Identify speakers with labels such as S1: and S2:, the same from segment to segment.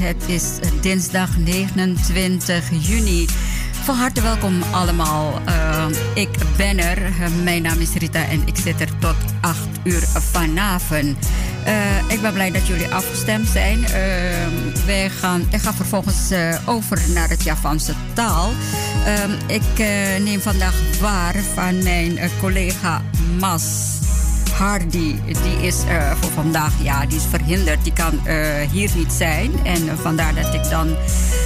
S1: Het is dinsdag 29 juni. Van harte welkom allemaal. Uh, ik ben er. mijn naam is Rita en ik zit er tot 8 uur vanavond. Uh, ik ben blij dat jullie afgestemd zijn. Uh, wij gaan, ik ga vervolgens over naar het Javaanse taal. ik neem vandaag waar van mijn collega Mas. Hardy, die is uh, voor vandaag, ja, die is verhinderd. Die kan uh, hier niet zijn. En uh, vandaar dat ik dan,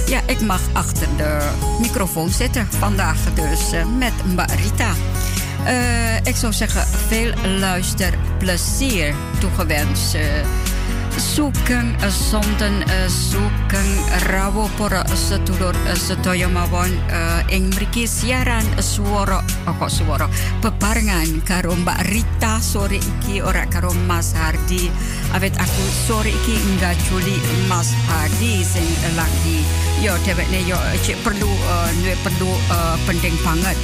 S1: ja, ik mag achter de microfoon zitten vandaag dus met Marita. ik zou zeggen, veel luisterplezier toegewenst suken sonten suken rawo poro setulur sedaya mawon ing mriki siaran swara kok swara peparengan karo Mbak Rita sore iki ora karo Mas Hardi. Awet aku sore iki enggak juli Mas Hardi sing lagi. Yo dhewekne yo cek perlu uh, perlu penting banget.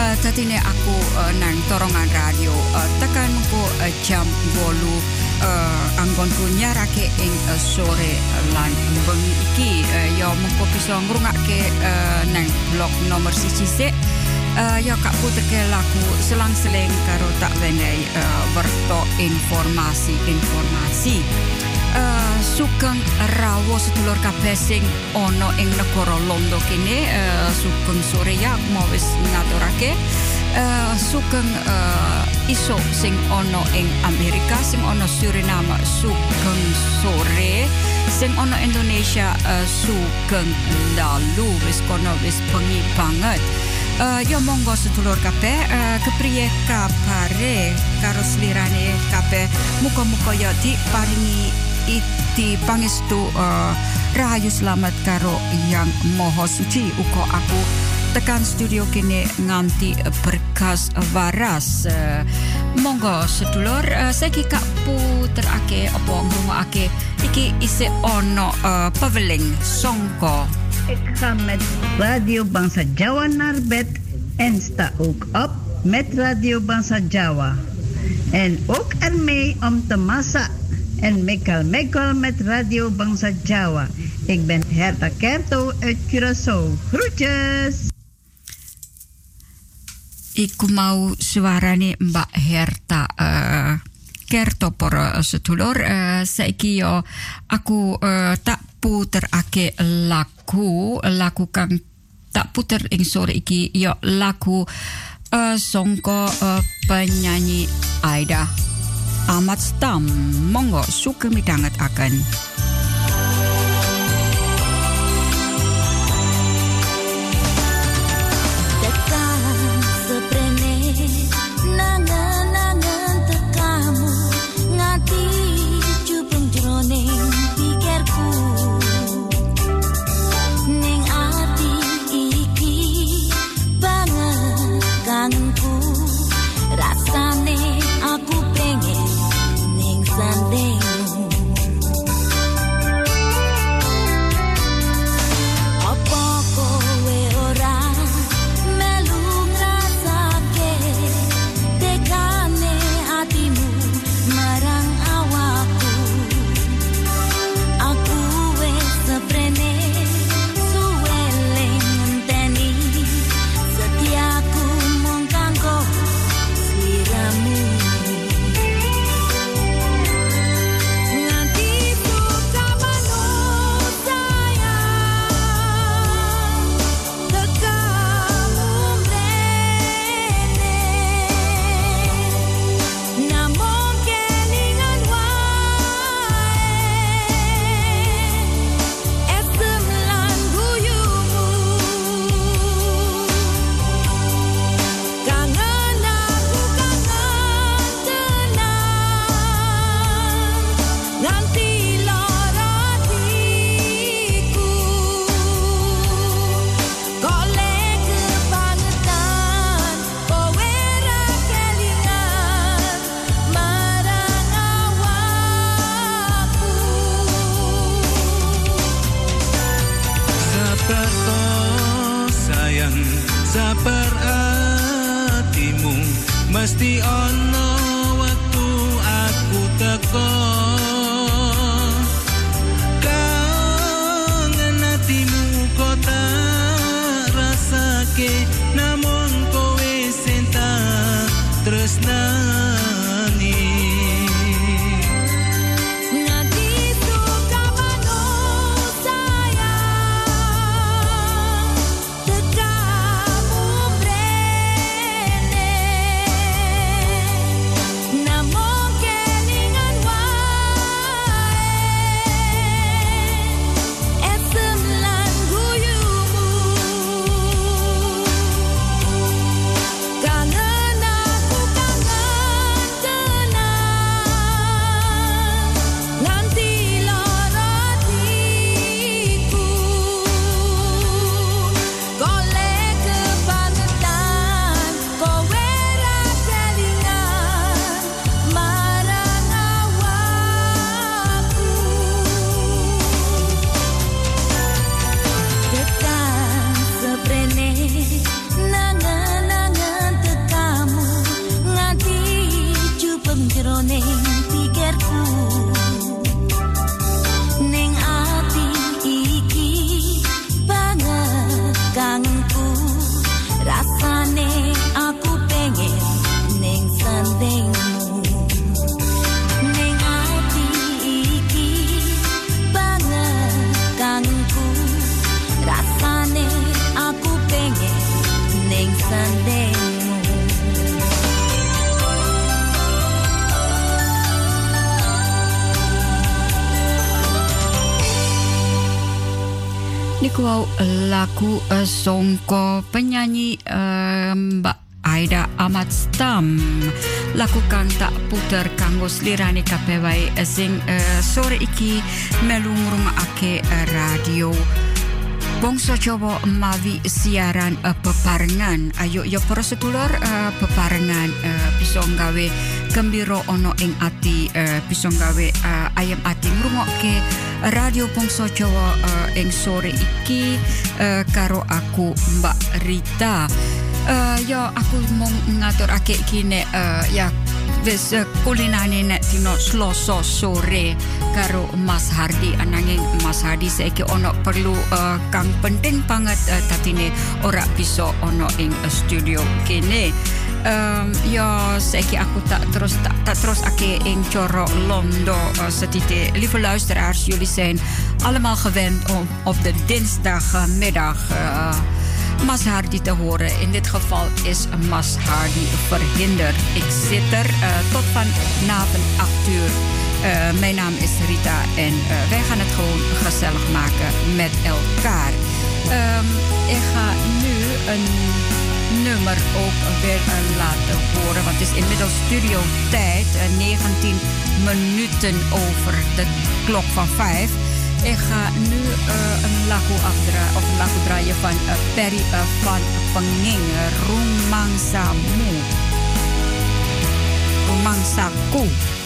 S1: Tadi aku nang torongan radio tekan mengko uh, jam bolu uh, anggonku nyarake ing uh, sore lan bengi iki. Uh, ya mengko bisa ngrungake uh, nang blog nomor siji sik. Uh, ya kak putrke laku selang-seling karo tak wenehi uh, werto informasi informasi. Uh, sugeng rawo sedulur kabeh sing ana ing negara Londo kene. Uh, sugeng sore ya mau wis ngaturake uh, sugeng uh, iso sing ono ing Amerika sing ono Suriname sugeng sore sing ono Indonesia uh, sugeng lalu wis kono wis bengi banget. Uh, yo monggo sedulur kabeh uh, kepriye kapare karo slirane kabeh. Muga-muga ya diparingi iti pangestu uh, rahayu selamat karo yang moho suci. Uko aku tekan studio kini nganti berkas waras uh, monggo sedulur uh, saya kika puterake apa ngrungokake iki isi ono uh, paveling songko
S2: ik ga met Radio Bangsa Jawa naar bed en sta ook op met Radio Bangsa Jawa. En ook ermee om te massa en mekal mekal met Radio Bangsa Jawa. Ik ben Herta Kerto uit Curaçao. Groetjes!
S1: Iku mau suarane Mbak Herta uh, Kerto por setulur uh, saiki yo aku uh, tak puter ake laku laku kang tak puter ing sore iki yo laku uh, songko uh, penyanyi Aida Amat Stam. Monggo suka midanget akan Wau lagu eh, songko penyanyi eh, Mbak Aida Ahmad Stam. Lagu kang tak puter kanggo slirane kabeh wae eh, sing eh, sore iki melu ngrungokake eh, radio Bongso Jawa mawi siaran uh, bebarengan. Ayo ya para sedulur uh, bebarengan uh, bisa nggawe gembira ono ing ati uh, bisa nggawe uh, ayam ati ngrungokke radio Bongso Jawa ing sore iki uh, karo aku Mbak Rita. Uh, ya aku mau ngaturake iki nek uh, ya wis uh, kulinane nek dino Selasa sore. Karo Mas Hardi ananging Mas Hardi saiki ono perlu uh, kang penting banget uh, tatine ora bisa ono ing studio kene. Um, ja saiki aku tak terus tak, tak terus ake ing coro londo uh, setite lieve luisteraars jullie zijn allemaal gewend om op de dinsdagmiddag uh, Mas Hardy te horen. In dit geval is Mas Hardy verhinderd. Ik zit er uh, tot vanavond 8 uur. Uh, mijn naam is Rita en uh, wij gaan het gewoon gezellig maken met elkaar. Um, ik ga nu een nummer ook weer laten horen, want het is inmiddels studiotijd, 19 minuten over de klok van 5. Ik ga nu uh, een lagu afdraaien, of lagu draaien van uh, Perry uh, van Penging, Rumangsamu. Rumangsaku.
S3: Rumangsaku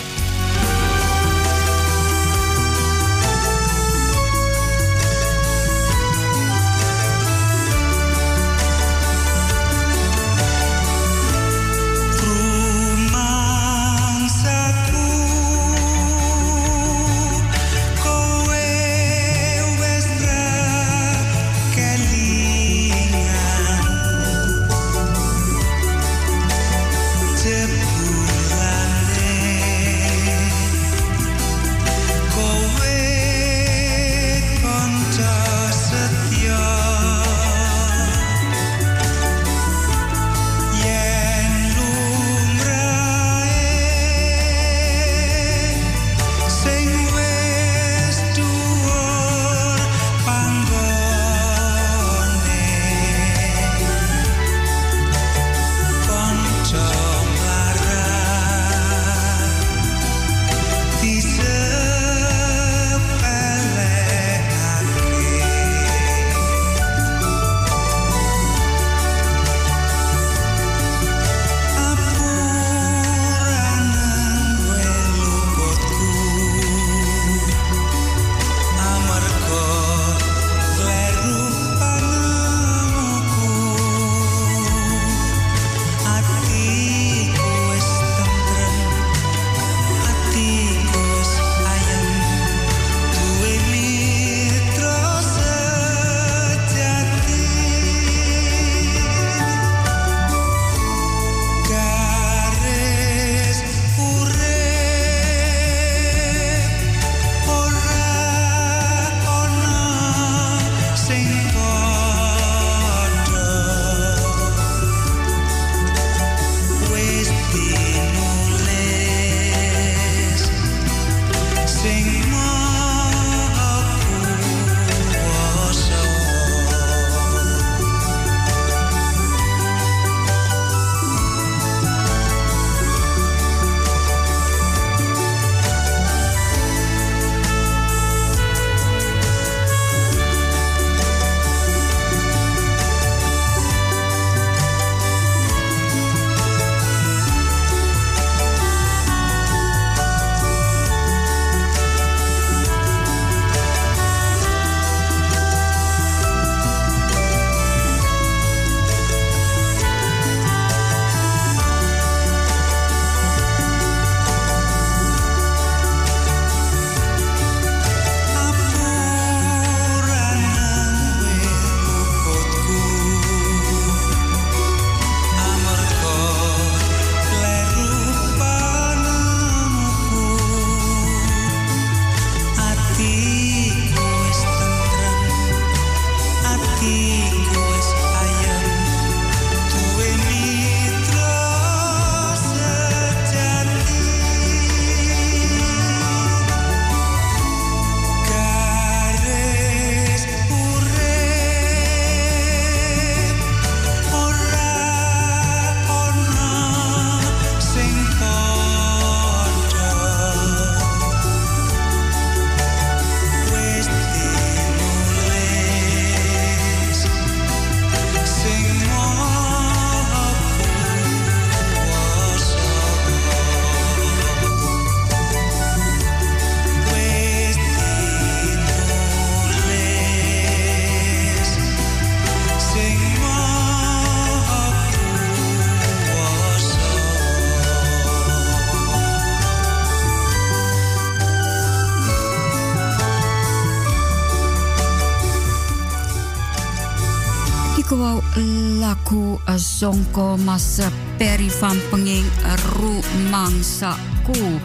S1: Onko Massa Peri van Penging Ru Mangsa Ku.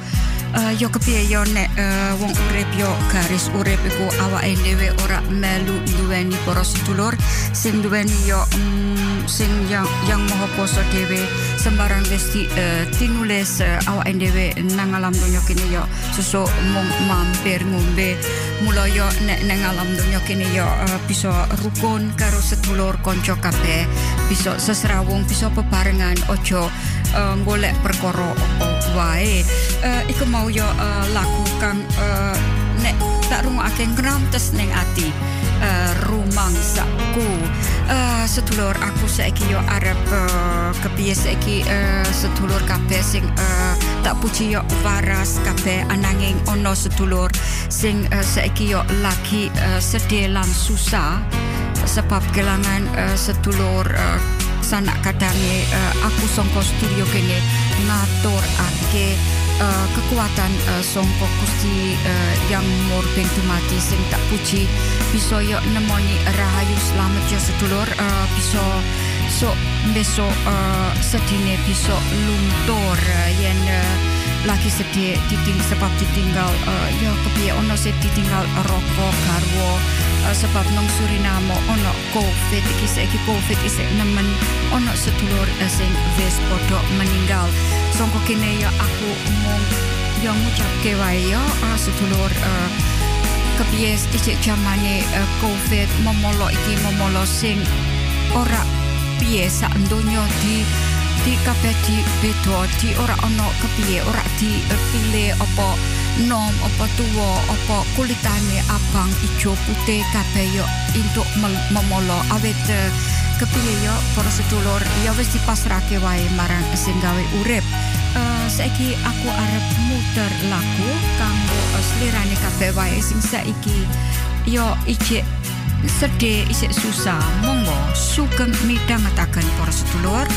S1: Uh, yo kepiye yo nek uh, wong urip yo garis urip iku awake dhewe ora melu duweni para sedulur sing duweni yo mm, sing yang yang moho poso dhewe. Sembarang wis di, uh, tinulis uh, awake dhewe nang alam donya kene yo sesuk mung mampir ngombe. Mula yo nek nang alam donya kene yo uh, bisa rukun karo sedulur kanca kabeh. Bisa sesrawung bisa bebarengan ojo uh, golek perkara wae? Uh, iku mau yo uh, laku kang uh, nek tak rungokake ngrantes ning ati uh, rumangsaku uh, sedulur aku saiki yo arep uh, kepiye saiki uh, sedulur kabeh sing uh, tak puji yo waras kabeh. Ananging ono sedulur sing uh, saiki yo lagi uh, sedih lan susah sebab kelangan uh, sedulur uh, sanak kadange uh, aku songko studio kene ngatur ake uh, kekuatan uh, songko Gusti uh, yang murbeng dumati sing tak puji. Bisa yo nemoni rahayu selamat ya sedulur uh, bisa so besok uh, sedine bisa luntur uh, yen uh, lagi sedih diting sebab ditinggal uh, ya kepiye ono se ditinggal rokok garwo sebab nang Suriname ono covid iki saiki covid isek nemen ono sedulur uh, sing wis podo meninggal. Songko kene ya aku mung yang ngucapke wae ya uh, sedulur uh, kepiye isek jamane uh, covid momolo iki momolo sing ora piye sak donya di di kabeh di beda di ora ono kepiye ora di eh, pilih apa nom apa tuwa apa kulitane abang ijo putih kabeh yo untuk memolo. Awet eh, kepiye yo para sedulur ya wis dipasrahke wae marang sing gawe urip. Uh, saiki aku arep muter laku kanggo uh, slirane kabeh wae sing saiki yo ijek sedih isik susah. Monggo sugeng midhangetaken para sedulur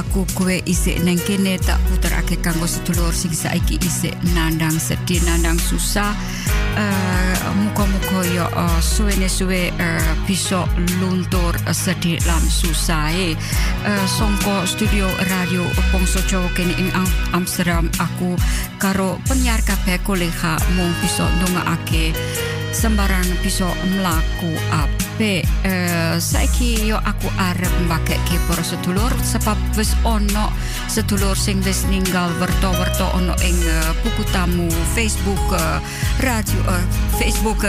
S1: au laku kue isi neng kene tak putar ake kanggo sedulur sing saiki isi nandang sedih nandang susah uh, muka-muka yo uh, suwe suwe uh, piso luntur uh, sedih lam susah eh. uh, songko studio radio Pongso Jawa kene ing Am- Amsterdam aku karo penyiar kabeh kolega mung piso ndonga ake sembarang piso mlaku uh, saiki yo aku arep mbake ke para sedulur sebab wis ono sedulur sing wis ninggal werto-werto ono ing uh, buku tamu Facebook uh, radio uh, Facebook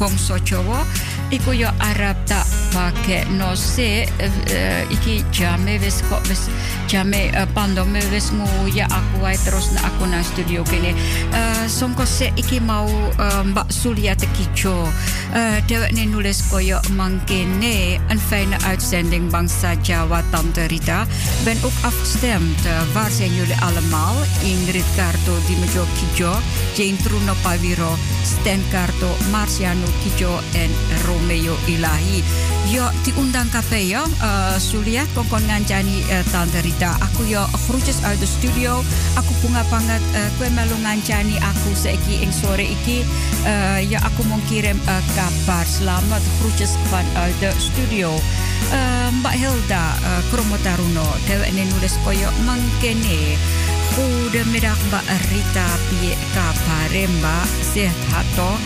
S1: Bongso Jawa. Iku yo arep tak pakai no se uh, iki jame wis kok wis jame uh, pandome wis nguya aku wae terus na aku na studio kene. Uh, songko se iki mau Mbak Sulia Tekijo. Uh, dewek ne nulis koyo mangkene een fijne uitzending Bangsa Jawa Tante Rita. Ben ook afgestemd waar zijn jullie allemaal? Ingrid Karto Dimejo Kijo Jane Truno Paviro Stan Karto Marciano Kijo en Romeo Ilahi yo diundang kape yo. Uh, Sulia kongkon ngancani uh, Tante Rita. Aku yo groetjes uit de studio. Aku bunga banget uh, kue melu ngancani aku saiki ing sore iki. Uh, ya aku mau kirim uh, kabar selamat groetjes vanuit de studio. Uh, Mbak Hilda uh, Kromotaruno dewek ne nulis koyo mengkene Goedemiddag Mbak Rita Pie kabare Mbak? Sehat hato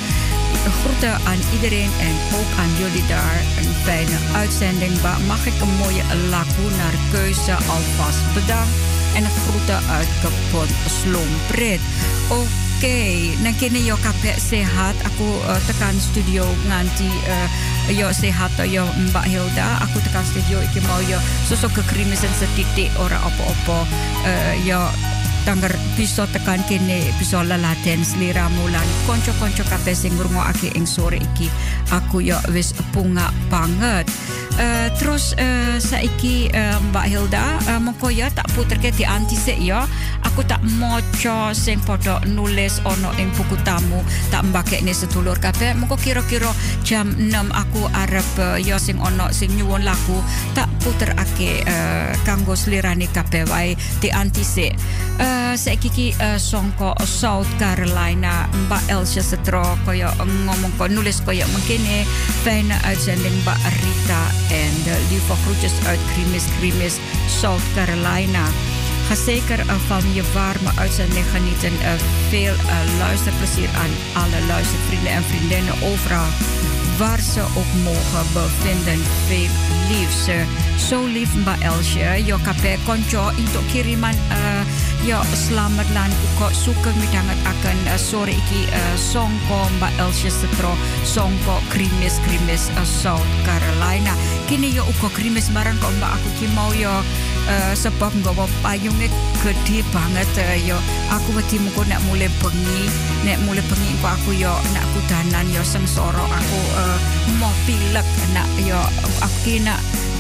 S1: Groeten aan iedereen en ook aan jullie daar. Een fijne uitzending. Mag ik een mooie laku naar keuze alvast bedankt. En groeten uit Kapot Slompret. Oké, dan kini yo kape sehat. Aku uh, tekan studio nganti yo sehat yo Mbak Hilda. Aku tekan studio iki mau yo sosok kekrimisan setitik ora apa-apa. Uh, yo tangger bisa tekan kene bisa lelaten sliramu lan konco-konco kabeh sing ngrungokake ing sore iki. Aku ya wis bunga banget Uh, terus uh, saiki uh, Mbak Hilda uh, mengko ya tak puterke di antisik ya. Aku tak moco sing podo nulis ono ing buku tamu tak mbake ini sedulur kabeh. Mengko kira-kira jam 6 aku arep uh, ya sing ono sing nyuwun lagu tak puterake uh, kanggo slirane kabeh wae di antisik uh, saiki ki uh, songko South Carolina Mbak Elsa Setro koyo ngomong ko nulis koyo mengkene fijne uitzending Mbak Rita en de lieve groetjes uit Krimis Krimis South Carolina Ga zeker uh, van je warme uitzending genieten. Uh, veel luisterplezier aan alle luistervrienden en vriendinnen overal waar ze ook mogen bevinden. Veel liefs. Zo lief Elsje. Yo kape konco untuk kiriman yo selamat lan uko suka midangat akan uh, sore iki uh, songko Mbak Elsje Setro songko krimis krimis uh, South Carolina. Kini yo uko krimis barang kok Mbak aku mau yo uh, sebab nggawa payunge gede banget uh, yo aku wedi mengko nek mulai bengi nek mulai bengi kok aku yo nak kudanan yo sengsara aku uh, mau pilek nak yo aku nak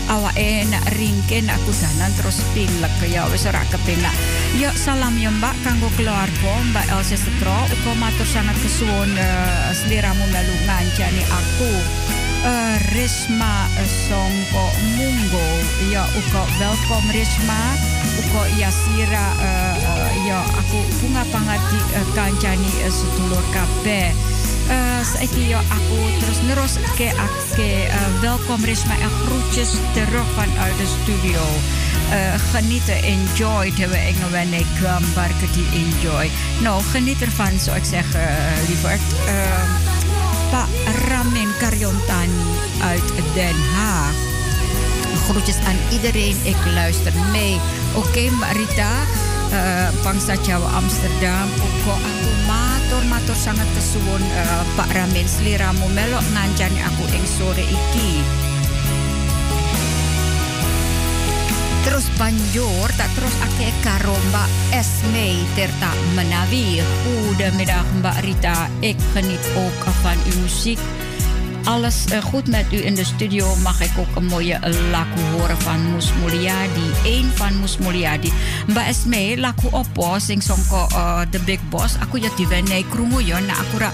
S1: awake nak ringke nak kudanan terus pilek ya wis ora kepenak. Yo salam yo mbak kanggo keluarga mbak Elsa Setro. Uga matur sangat kesuwun uh, seliramu melu ngancani aku. Uh, Risma Songko Mungo ya uga welkom Risma. Uga Yasira uh, uh, ya aku bunga banget di uh, kancani uh, sedulur kabeh Ake uh, welkom Risma en groetjes terug vanuit de studio. Uh, genieten, enjoy. Hebben we Engelen en gambar die enjoy. Nou, geniet ervan, zou ik zeggen, lieverd. Uh, Pak Ramin Karyontani uit Den Haag. Groetjes aan iedereen, ik luister mee. Oké, Marita, uh, Bangsa Jawa Amsterdam, uko aku matur matur sangat kesuwun uh, Pak Ramin sliramu melok ngancani aku ing sore iki. Terus banjur tak terus ake karo Mbak Esme Tirta Menawi. Goedemiddag Mbak Rita, ik geniet ook van uw muziek.
S4: Alles eh, goed met u in de studio? Mag ik ook een mooie laku horen van Moes Mulyadi? Eén van Moes. Mbak Esme, laku opo sing songko eh, The Big Boss. Aku ya diwenei krungu ya. Nah aku ra,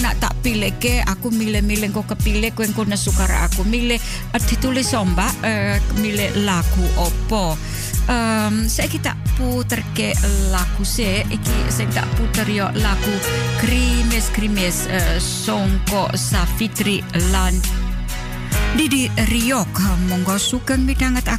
S4: nak tak pilih ke, aku milih-milih kok kepilih kok engko sukara aku milih eh, ditulis so, Mbak, eh, milih laku opo. Um, saya kita puter ke laku se. Iki saya tak puter yo laku krimis krimis uh, songko safitri lan Didi Riok monggo sugeng midhanget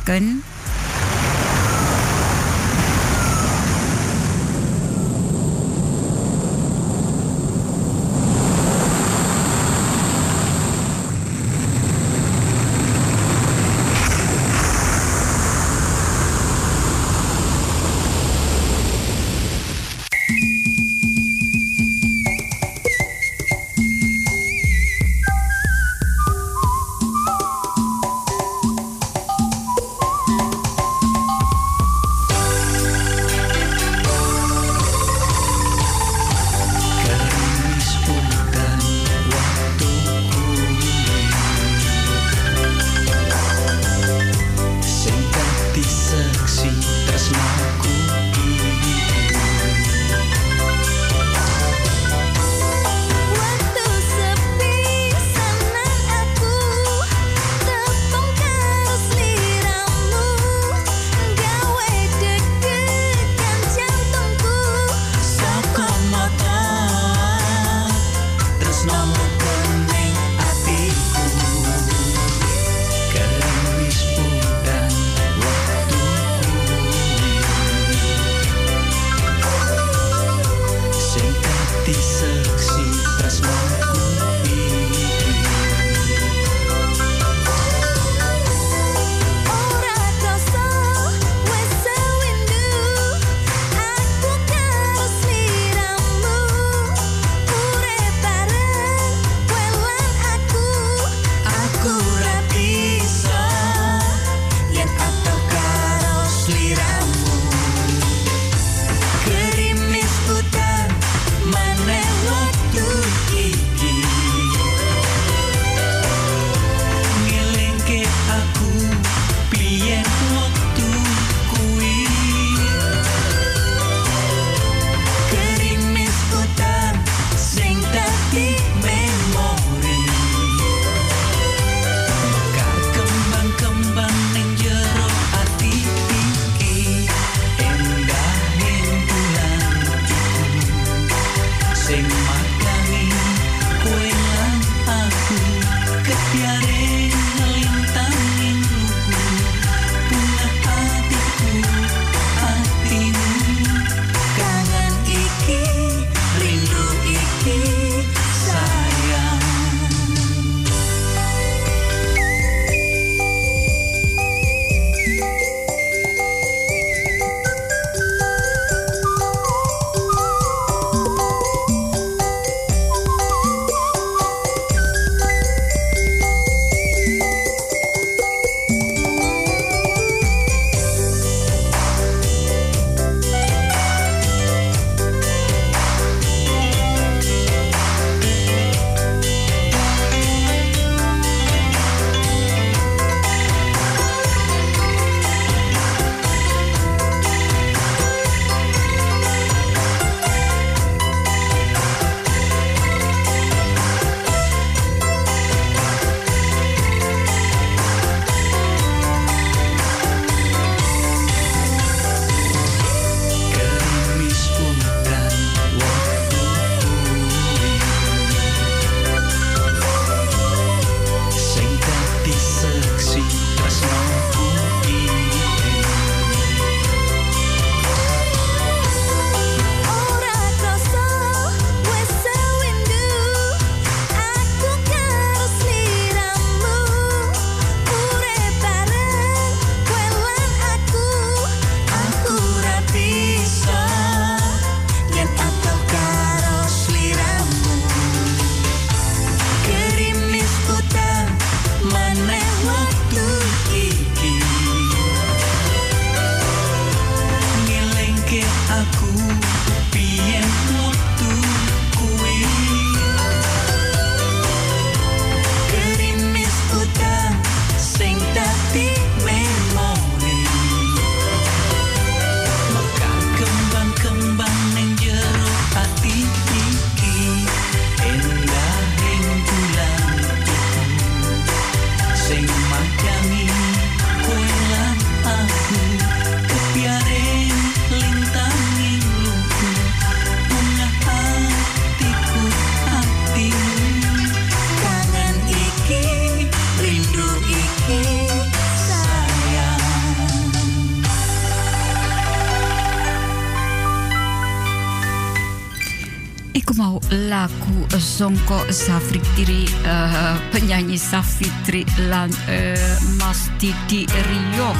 S1: lagu Zongko Safritri uh, penyanyi Safitri lan uh, Mas Didi Riok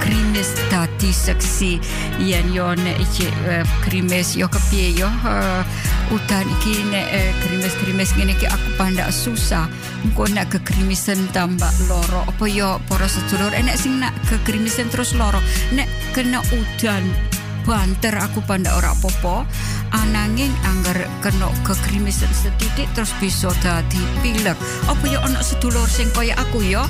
S1: krimis tati seksi yen yo ne iki uh, krimis yo kepie yo uh, utan iki ne uh, krimis krimis ngene iki aku pandak susah. Engko nak kekrimisen tambah loro apa yo para sedulur enek sing nak kekrimisen terus loro nek kena udan banter aku panda ora popo ananging anggar kena kekrimisan setitik terus bisa dadi pilek. Apa ya ono sedulur sing kaya aku ya?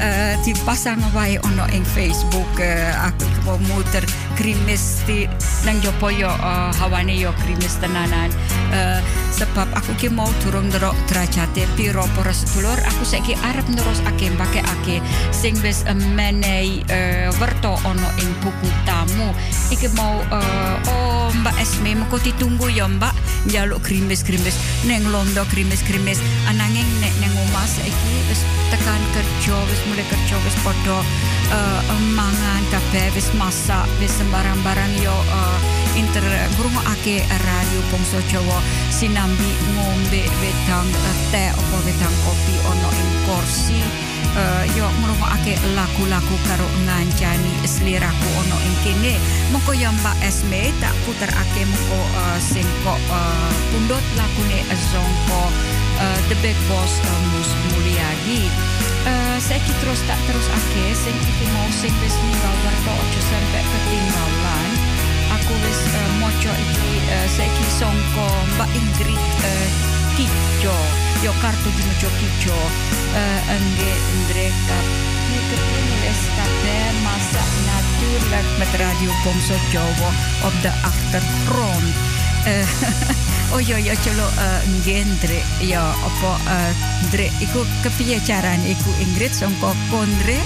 S1: Uh, dipasang wae ono ing Facebook uh, aku mau muter krimis di nang jopo yo uh, hawane yo krimis tenanan. Uh, sebab aku ki mau durung ndelok derajate piro para sedulur aku saiki arep terus ake pakai sing wis uh, menehi uh, werto ono ing buku tamu. Iki mau uh, oh Mbak Esme mengko ditunggu ya Mbak. Njaluk krimis-krimis neng londo krimis-krimis ananging nek neng omah saiki wis tekan kerja wis mulai kerja wis padha uh, mangan kabeh wis masak wis sembarang-barang yo uh, inter ngrungokake radio Bangsa Jawa. Sinambi ngombe wedang uh, teh apa wedang kopi ono ing kursi. Uh, yo ngrungokake lagu-lagu karo ngancani seliraku ono ing kene. Mongko ya Mbak Esme tak puterake mongko uh, sing kok pundut lagune Zongko uh, The Big Boss uh, Mus Mulyadi terus tak terus ake sing iki mau sing wis ninggal werto aja sampe ketinggalan aku wis uh, moco iki uh, songko Mbak Ingrid uh, Kijo yo kartu di mojo Kijo uh, engge ndreka nulis kabeh masak natuurlijk met Radio Bongso Jawa op de achtergrond. Eh, oh ja, ja, colo uh, ngendre, ja, apa uh, dre, iku kepiye carane iku Ingrid songko kondre,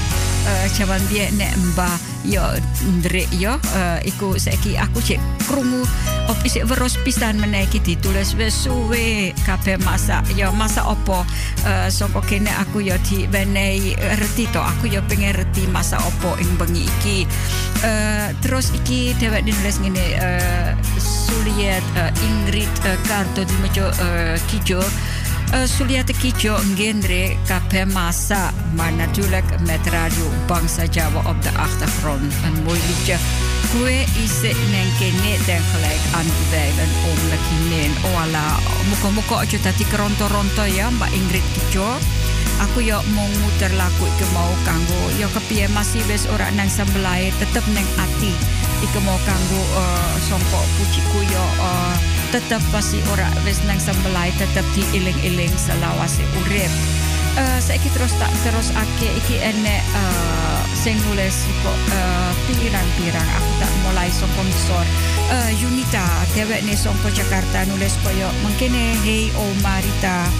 S1: uh, dia nek mbah ya ndrek ya uh, iku saiki aku cek krungu op isik weros pisan meneh iki ditulis. Wis suwe kabeh masak. Ya masak opo uh, saka kene aku ya diwenehi reti to. Aku ya pengen reti masak opo ing bengi iki. Uh, terus iki dhewek nulis ngene uh, Suliet uh, Ingrid uh, Karto di Mejo uh, Kijo Uh, Suliate Kijo Ngendre Kape Massa, maar natuurlijk met Radio Bangsa Jawa op de achtergrond. Een mooi liedje. Kue is nenkene den gelijk aan te wijlen om de kineen. Oala, muko muko aja tadi keronto ronto ya Mbak Ingrid Kijo. Aku yo mau muter lagu iki mau kanggo yo kepiye masih wis ora nang sembelai tetep neng ati. Iki mau kanggo uh, songko pujiku yo uh, tetap pasti ora wis nang sembelai tetap diiling-iling selawase urip. Uh, saiki terus tak terus ake iki ene uh, sing nulis uh, pirang-pirang. Aku tak mulai saka ngisor. Uh, Yunita dhewek ne saka Jakarta nulis koyo mengkene hey Oma Rita.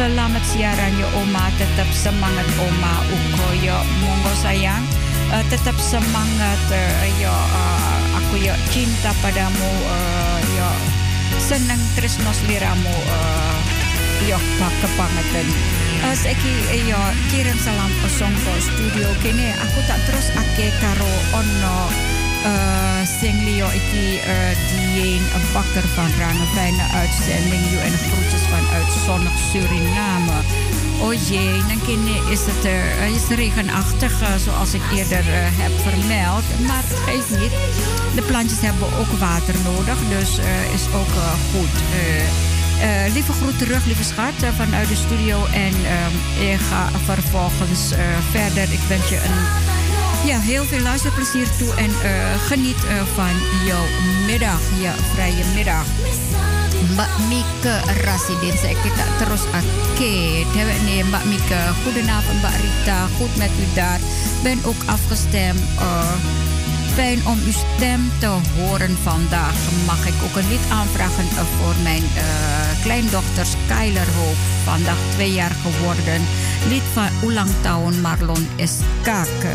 S1: Selamat siaran yo Oma. Tetap semangat Oma uko yo. Monggo sayang. Uh, tetap semangat uh, yo. Uh, aku yo cinta padamu uh, seneng tresno sliramu uh, yo pak kepangetan uh, saiki uh, yo kirim salam osongko studio kene. Aku tak terus ake karo ono uh, sing Leo iki uh, Dien Bakker van Rangewijnen uitzending u en groetjes vanuit zonnig Suriname. O jee, dan is het uh, is regenachtig zoals ik eerder heb vermeld. Maar het geeft niet. De plantjes hebben ook water nodig, dus is ook goed. Lieve groet terug, lieve schat, vanuit de studio. En uh, ik ga vervolgens verder. Ik wens je een ja, heel veel luisterplezier toe en uh, geniet uh, van jouw middag, je vrije middag. Mbak Mike Rasidin, saya kita terus oké. Nee, Mbak Mike, goedenavond Mbak Rita, goed met u daar. Ben ook afgestemd. Uh, fijn om uw stem te horen vandaag. Mag ik ook een lied aanvragen uh, voor mijn uh, kleindochter Skyler Hoop, vandaag twee jaar geworden. Lied van Ulang Tahun Marlon Eskak. Uh,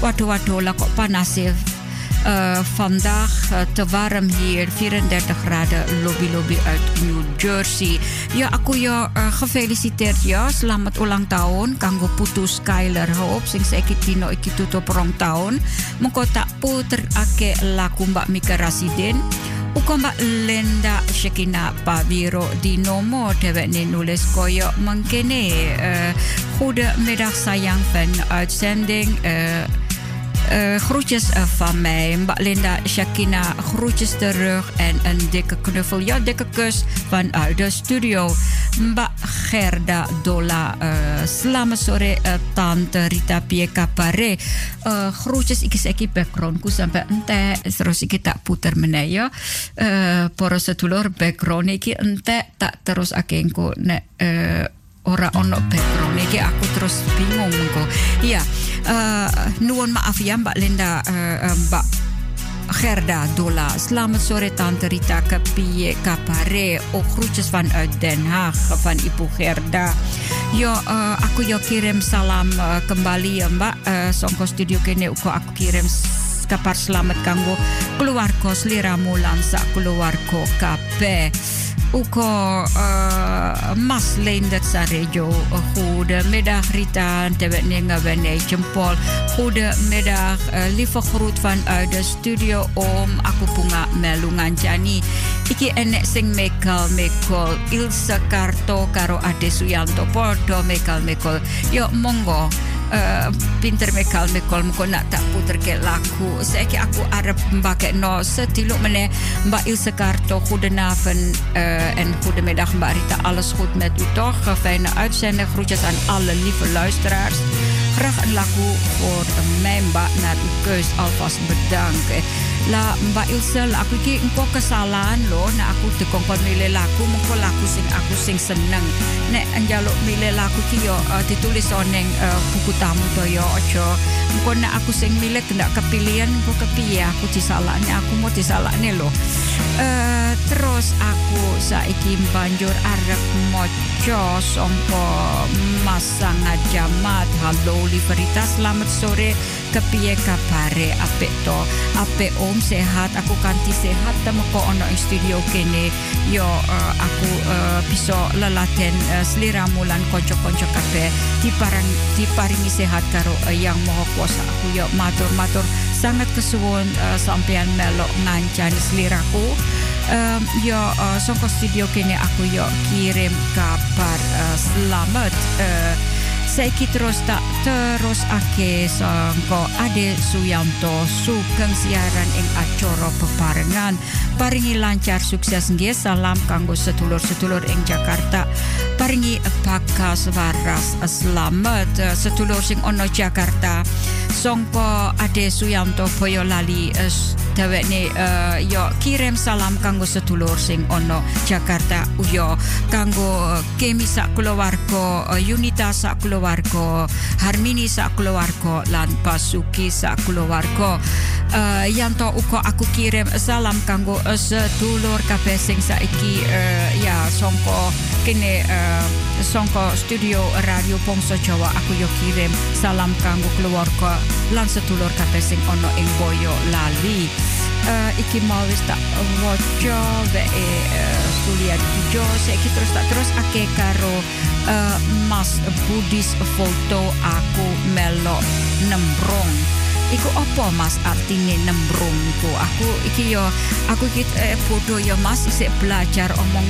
S1: Waduh, waduh, lah kok panas ya. Uh, vandaag uh, te warm hier, 34 graden, lobby-lobby uit New Jersey. Ja, aku ya uh, gefeliciteerd ya, selamat ulang tahun kanggo putu Skyler Hope sing saiki dino iki tutup rong tahun. Mengko tak puter ake laku Mbak Mika Rasidin. Uko Linda Shekina Pabiro di Nomo Dewek ni nulis koyo mengkene. Uh, goedemiddag sayang van uitzending. Uh, groetjes uh, van mij, Linda Shakina. Groetjes terug en een dikke knuffel. Ja, dikke kus vanuit de studio. Mbak Gerda Dola. Uh, uh, Tante Rita Pieka Pare. Uh, groetjes, ik is backgroundku sampai ente. Terus ik tak puter. Uh, iki ente tak terus akengku uh, ora ono background aku terus bingung kok. Iya, uh, nuwun maaf ya Mbak Linda, uh, Mbak Gerda Dola. Selamat sore Tante Rita Kapie Kapare. Ook groetjes vanuit Den Haag van Ibu Gerda. Yo, uh, aku yo kirim salam kembali ya Mbak. Uh, Songko studio kene uko aku kirim kapar selamat kanggo keluarga sliramu lan sak keluarga kabeh. Uko uh, Mas Leendert Sarejo. Goedemiddag Rita, terwijl Ninga Wene Jempol. Goedemiddag, uh, lieve groet vanuit de studio om Aku Bunga. Iki enek sing mekal mekol Ilse Karto karo Ade Suyanto podo mekal mekol. Yo monggo. Uh, pinter mekal mekol muko nak tak puter ke laku. Saiki aku arep mbake no setiluk mene Mbak Ilse Karto. Goedenavond uh, en goedemiddag Mbak. Alles goed met u toch? Fijne uitzending. Groetjes aan alle lieve luisteraars. Graag een laku voor mijn Mbak naar uw keus alvast bedanken. La Mbak Ilse, aku iki engko kesalahan loh, nek aku dikongkon milih lagu, mengko lagu sing aku sing seneng. Nek njaluk milih lagu ki yo uh, ditulis oneng uh, buku tamu to yo ojo. Mengko nek aku sing milih tidak kepilihan, engko kepiye aku disalahne, aku mau disalahne loh. Uh, terus aku saiki banjur arep mojo songko masang jamat. Halo Liverita, selamat sore. Kepiye kabare apik to? Apik om sehat, aku kanti sehat temeko ono ing studio kene. Yo uh, aku uh, bisa lelaten uh, sliramu lan kanca-kanca kabeh diparang diparingi sehat karo uh, yang maha kuasa. Aku yo matur-matur sangat kesuwun uh, sampean melok ngancani sliraku. Um, yo uh, songko studio kene aku yo kirim kabar uh, selamat uh, Saiki terus tak terus ake sangko Ade Suyanto sugeng siaran ing acara peparengan paringi lancar sukses nggih salam kanggo sedulur-sedulur ing Jakarta. Paringi bakas waras selamat. Sedulur sing ono Jakarta sangko Ade Suyanto Boyolali dhewekne uh, yo kirim salam kanggo sedulur sing ono Jakarta uyo. Kanggo kemi sak keluarga uh, Yunita sak keluarga Harmini sak keluarga lan Pasuki sak keluarga uh, Yanto uko aku kirim salam kanggo uh, sedulur kabeh sing saiki uh, ya songko kene uh, songko studio radio Pongso Jawa aku yo kirim salam kanggo keluarga lan sedulur kabeh sing ono ing Boyo Lali uh, iki mau wis tak waca wae uh, kuliah jo saiki terus tak terus ake karo uh, Mas Budis foto aku melo nembrong Iku apa Mas? Artine nembrong iku. Aku iki yo aku iki eh, podo yo Mas. Isih belajar omong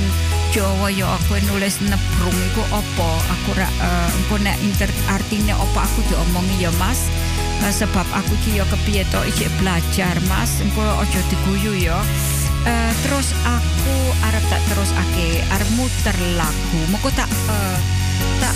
S1: Jawa yo aku nulis nembrong iku apa? Aku ra uh, engko nek inter artine apa aku diomongi yo Mas? Uh, sebab aku ki yo kepiye to iki belajar Mas. Engko aja diguyu yo uh, terus aku arep tak terus ake arep muter lagu moko tak uh, tak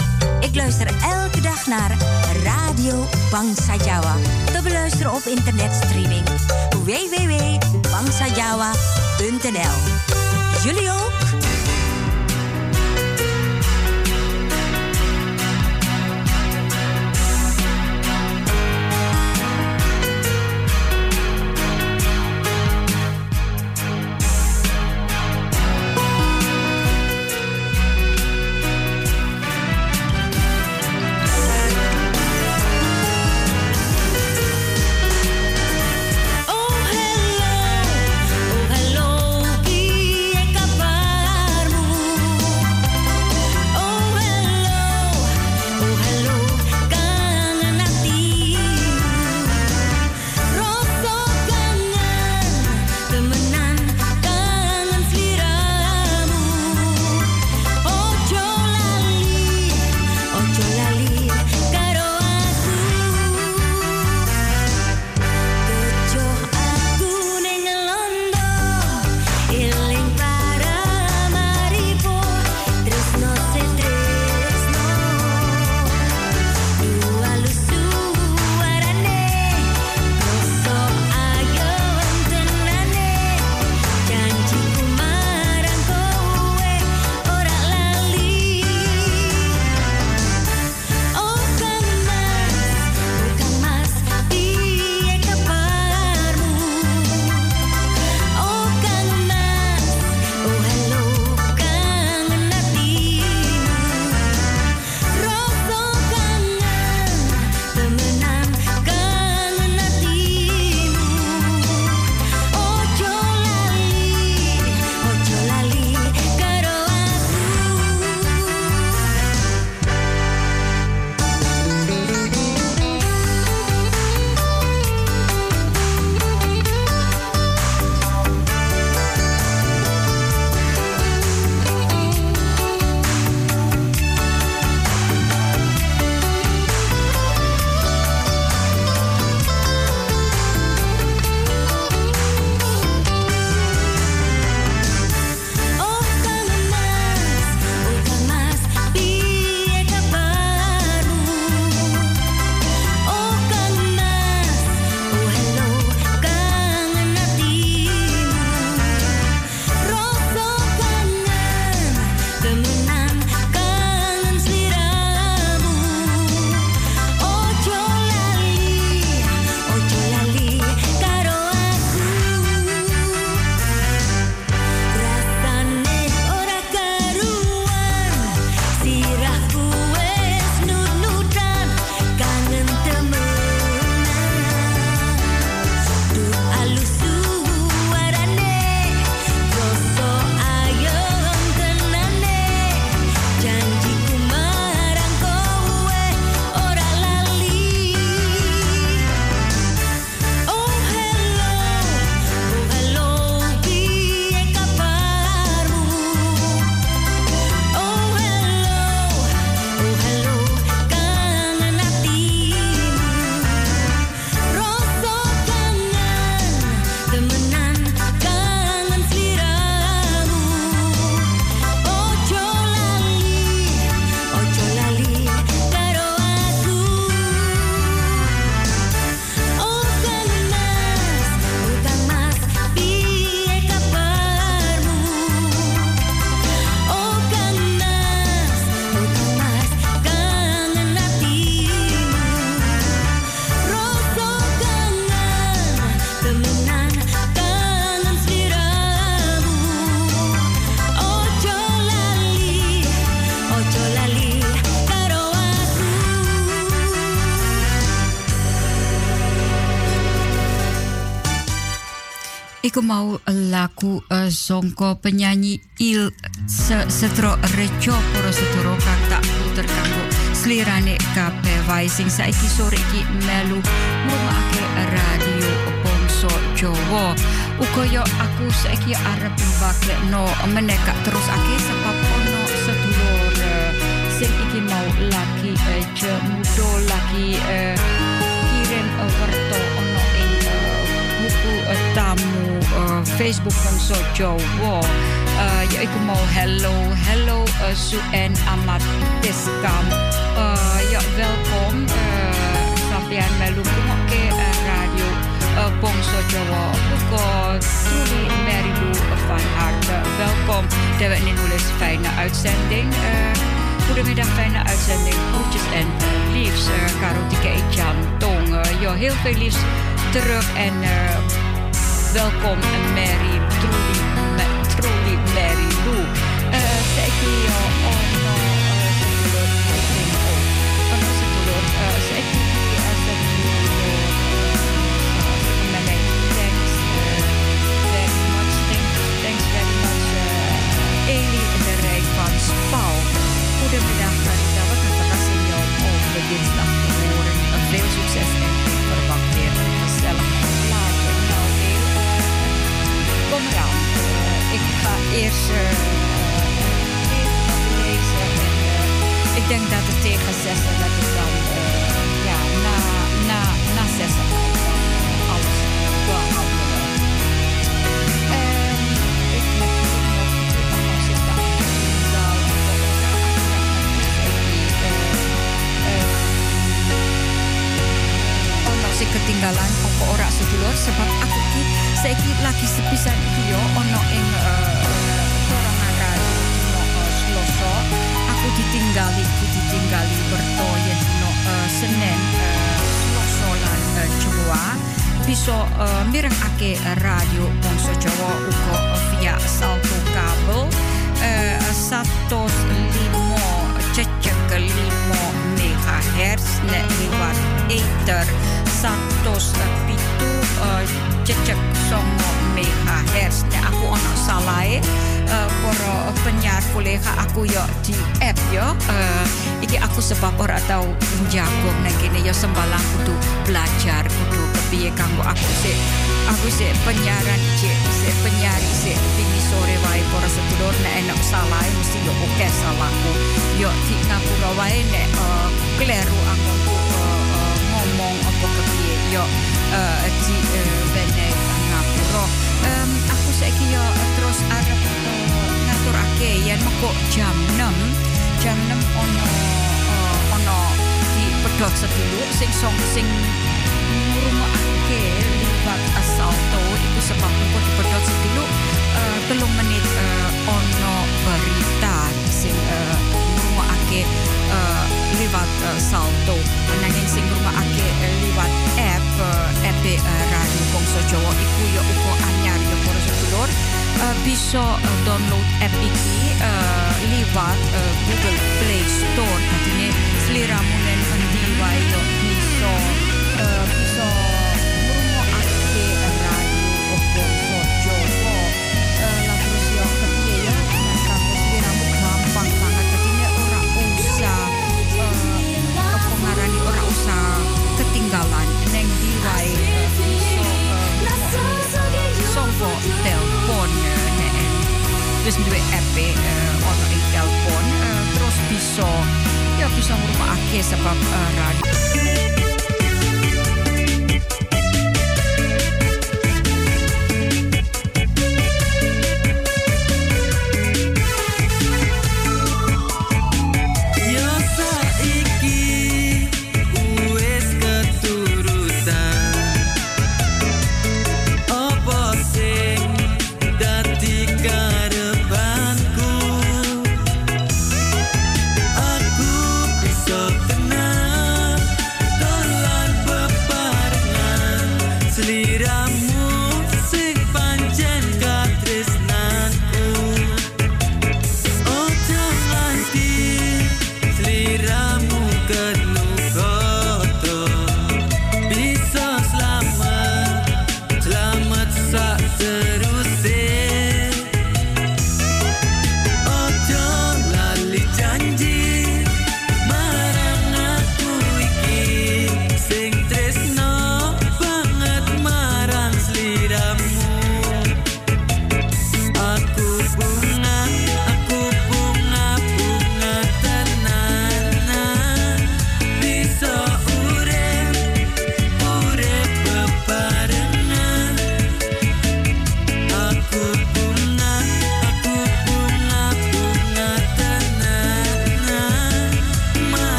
S5: Ik luister elke dag naar Radio Bangsa Jawa. Te beluisteren op internetstreaming www.bangsajawa.nl. Jullie ook?
S1: Ik mau laku uh, songko penyanyi Il se, Setro Rejo Poro Setro puter kanggo slirane kape wae. Sing saiki sore iki melu ngrungokake radio Bongso Jawa. Uga yo aku saiki arep mbake no meneka terus ake sebab ono sedulur uh, sing iki mau laki uh, jemudo laki kirim werto ono ing buku uh, Facebook van zo Joe Wall. Eh, ja, ik kom al hello, hello, eh, uh, Suen Amateskam. Uh, eh, ja, welkom. Uh, sampean melukung ke uh, radio zo Bongso Jawa. Buko Trudy Lou, van harte welkom. Terwijl in hele fijne uitzending. Goedemiddag, fijne uitzending. Groetjes en liefst. Karotike Jan Tong. Heel veel liefst terug en... Welkom Mary, Trudy, ma truly Mary Lou. Eh, uh, zij oh, nou, eh, eh, very much. Eli in de rij van Spal. Goedemiddag, dat Wat een verrassing jou de dinsdag te horen. Veel succes kom. Uh, ik ga eerst even lezen. En, uh, ik denk dat het tegen zessen, dat ik dan ja, na, na, na alles ik ono sing ketinggalan apa ora sedulur sebab aku ki saiki lagi sepisan iki yo. Ono ing no Sloso aku ditinggali aku ditinggali berto yen dino Senin Sloso lan Jawa. Bisa uh, mirengake radio Bangsa Jawa uga via salto kabel uh, satus limo cecek limo megahertz nek liwat ether satus pitu cecek songo megahertz nek aku ono salahe uh, para penyiar kolega aku yo di app yo. Uh, iki aku sebab ora tau njagong nek kene yo sembalang kudu belajar kudu kepiye kanggo aku sih aku sih penyiaran iki sih penyiar sih pingi sore wae para sedulur. Nek enak salah mesti yo oke salahku yo di ngapura wae nek uh, kleru aku kepiye yo uh, di uh, bene ngapura um, aku saiki yo terus arep uh, ngaturake yen mengko jam 6 jam 6 ono uh, ono di pedot sedulur sing song sing ngrungokake liwat asalto iku sebab mengko di pedot sedulur uh, telung menit uh, ono berita sing uh, ngrungokake liwat uh, salto nanging sing ngrungokake uh, liwat app uh, app uh, radio Bangsa Jawa. Iku ya uga anyar download app iki Google Play Store. Artinya seliramu nen endi wae yo bisa due een EP on ikälpoon. ja terus bisa, ya bisa op sebab radio.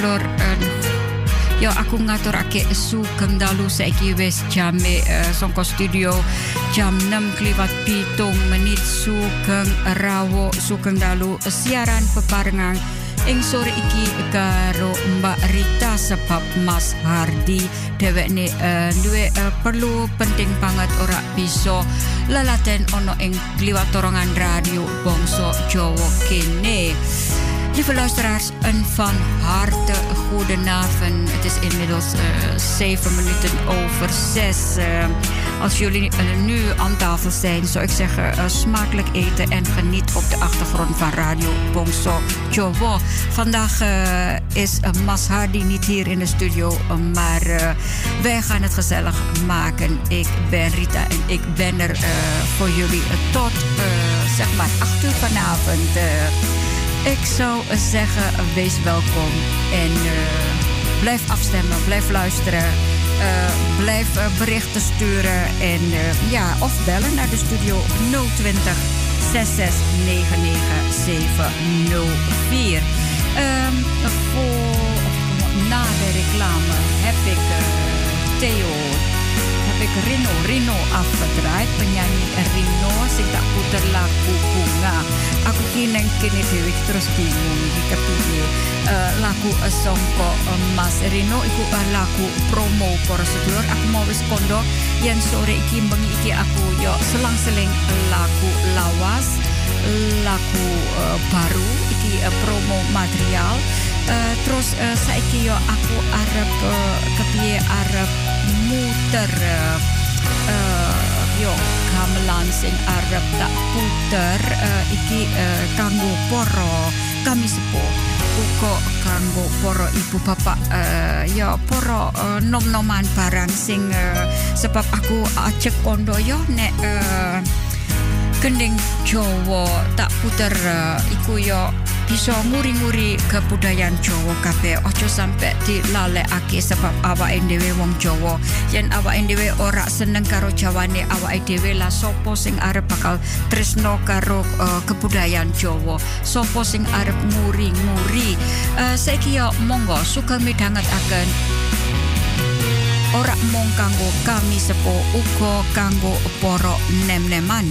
S1: Ngatur een Ya aku ngaturake sugeng dalu saiki wis jame uh, songko studio jam 6 kliwat pitung menit sugeng rawo sugeng dalu siaran peparengan ing sore iki karo Mbak Rita sebab Mas Hardi dhewekne uh, duwe uh, perlu penting banget ora bisa lelaten ono ing kliwat torongan radio bangsa Jawa kene. Lieve luisteraars, een van harte goedenavond. Het is inmiddels uh, zeven minuten over zes. Uh, als jullie uh, nu aan tafel zijn, zou ik zeggen smakelijk eten en geniet op de achtergrond van Radio Bongso Jowo. Vandaag is Mas Hardy niet hier in de studio, maar wij gaan het gezellig maken. Ik ben Rita en ik ben er voor jullie tot zeg maar acht uur vanavond. Ik zou zeggen, wees welkom en uh, blijf afstemmen, blijf luisteren. Uh, blijf uh, berichten sturen en ja, of bellen naar de studio 020 6699 704. Um, voor, na de reclame heb ik Theo ik Rino Rino afgedraaid. Penyanyi Rino sing tak puter lagu bunga. Aku kini kini dewi terus bingung jika piye uh, lagu songko uh, Mas Rino iku uh, lagu promo prosedur. Aku mau wis kondo yang sore iki bengi iki aku yo selang-seling lagu lawas lagu uh, baru iki uh, promo material uh, terus uh, saiki yo aku arep uh, kepiye arep muter uh, yo gamelan sing arep tak puter uh, iki uh, kanggo poro kami sepo uga kanggo poro ibu bapak uh, yo poro uh, nom-noman barang sing uh, sebab aku acek kondo yo nek uh, gending Jawa tak puter uh, iku yo bisa nguri-nguri kebudayaan Jawa kabeh. Aja sampe dilalekake sebab awake dhewe wong Jawa. Yen awake dhewe ora seneng karo Jawane awake dhewe lah sapa sing arep bakal tresno karo uh, kebudayaan Jawa? Sapa sing arep nguri-nguri? Uh, saiki yo monggo suka midhangetaken ora mung kanggo kami sepo uga kanggo para nem-neman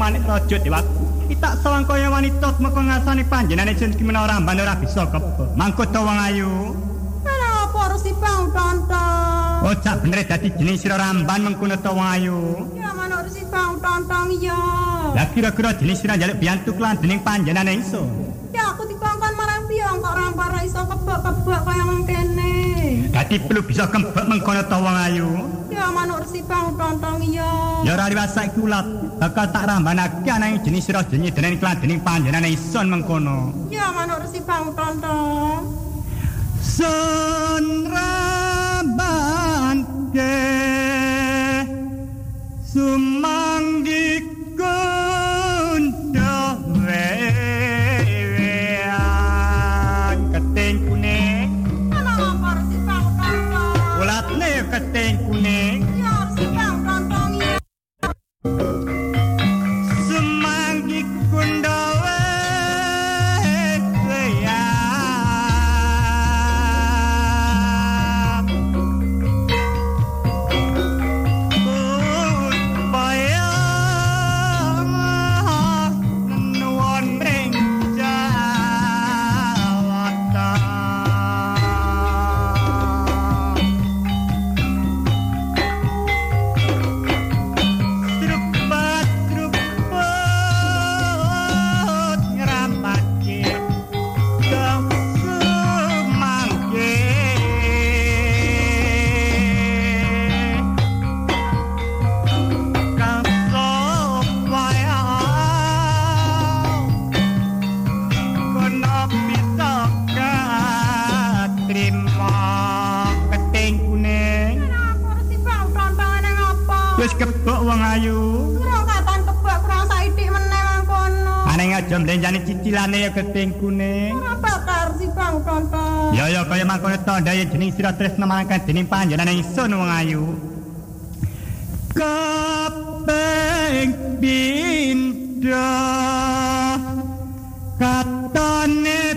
S6: manik raja dewaku kita sawang kaya wanita meko ngasani panjenane jen kimena ora ramban ora bisa kebo mangko to wong ayu.
S7: Ana apa harus dipang tonto
S6: oh cak bener dadi jenis sira ramban mengkono to wong ayu.
S7: Ya mana harus dipang tonto ya
S6: lah kira-kira jenis sira njaluk biantu klan dening panjenane iso?
S7: Ya aku dikongkon marang piang kok rampar iso kebak-kebak kaya mengkene
S6: dadi perlu bisa kebak mengkono to wong ayu.
S7: Ya mana harus dipang tonto ya
S6: ya ora diwasa iku bakal tak rambanake ana ing jenis sira jenyi dening klan dening panjenengan ison mengkono.
S7: Ya manuk resi bang tonto
S6: sun ramban ke sumanggi cicilane ya geting kuning.
S7: Ora bakar si Bang Tonto.
S6: Ya ya kaya mangkono tandha ya jeneng sira tresna marang dening panjenengan ingsun wong ayu. Kaping pinda katane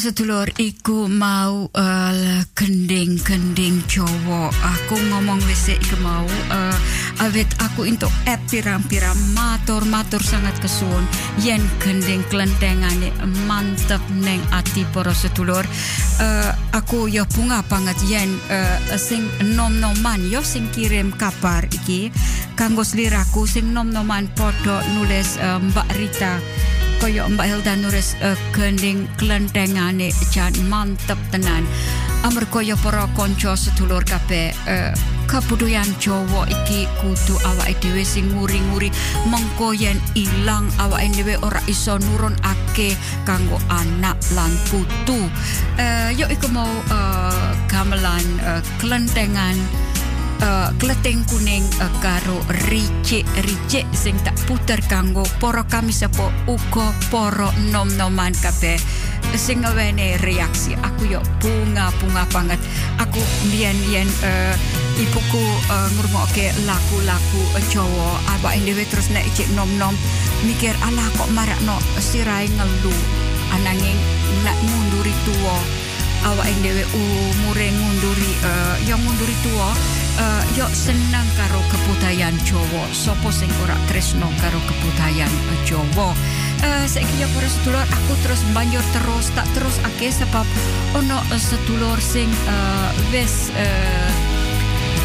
S1: sedulur iku mau uh, kending-kending Jawa. Aku ngomong wis iku mau uh, awit aku untuk app pirang-pirang matur-matur sangat kesuwun yen kending klentengane mantep neng ati para sedulur. Uh, aku yo bunga banget yen uh, sing nom-noman yo sing kirim kabar iki kanggo sliraku sing nom-noman podo nulis uh, Mbak Rita koyo Mbak Hilda nulis uh, gending klentengane jan mantep tenan. Amarga ya para kanca sedulur kabeh uh, kebudayaan Jawa iki kudu awake dhewe sing nguri-nguri mengko yen ilang awake dhewe ora iso nurunake kanggo anak lan putu. Uh, yo iku mau uh, gamelan uh, klentengan uh, kleteng kuning uh, karo ricik-ricik sing tak puter kanggo para kami sapa uga para nom-noman kabeh. Sing ngewene reaksi aku yo bunga-bunga banget. Aku mbiyen-mbiyen uh, ibuku uh, ngrungokke lagu-lagu uh, Jawa awake dhewe terus nek cek nom-nom mikir alah kok marakno sirai ngelu? Ananging nak ngunduri tuwa awake dhewe umure ngunduri uh, yang ngunduri tuwa uh, yo senang karo kebudayaan Jawa. Sopo sing ora tresno karo kebudayaan Jawa? Uh, saiki yo para sedulur aku terus banjur terus tak terus ake sebab ono sedulur sing uh, wis uh,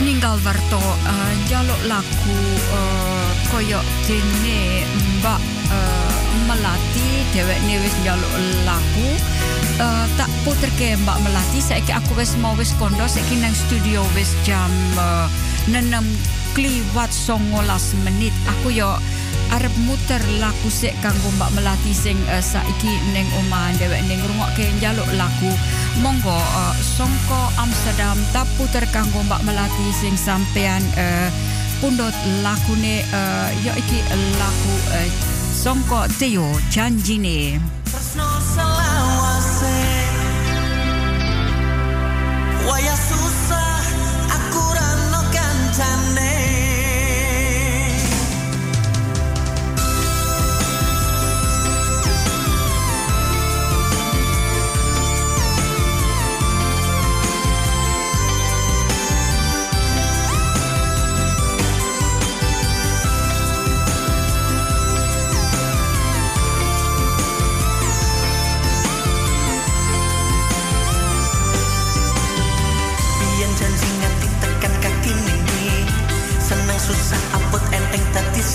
S1: ninggal warto uh, jaluk laku uh, koyo dene mbak uh, melati dhewekne wis njaluk laku. Uh, tak puterke mbak melati saiki aku wis mau wis kondo saiki nang studio wis jam uh, nenem kliwat songolas menit. Aku yo arep muter laku sik kanggo mbak melati sing uh, saiki ning omah dhewek ning ngrungokke njaluk laku. Monggo uh, songko Amsterdam tak puter kanggo mbak melati sing sampean uh, pundut lakune uh, yo iki laku uh, songko Teo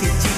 S1: si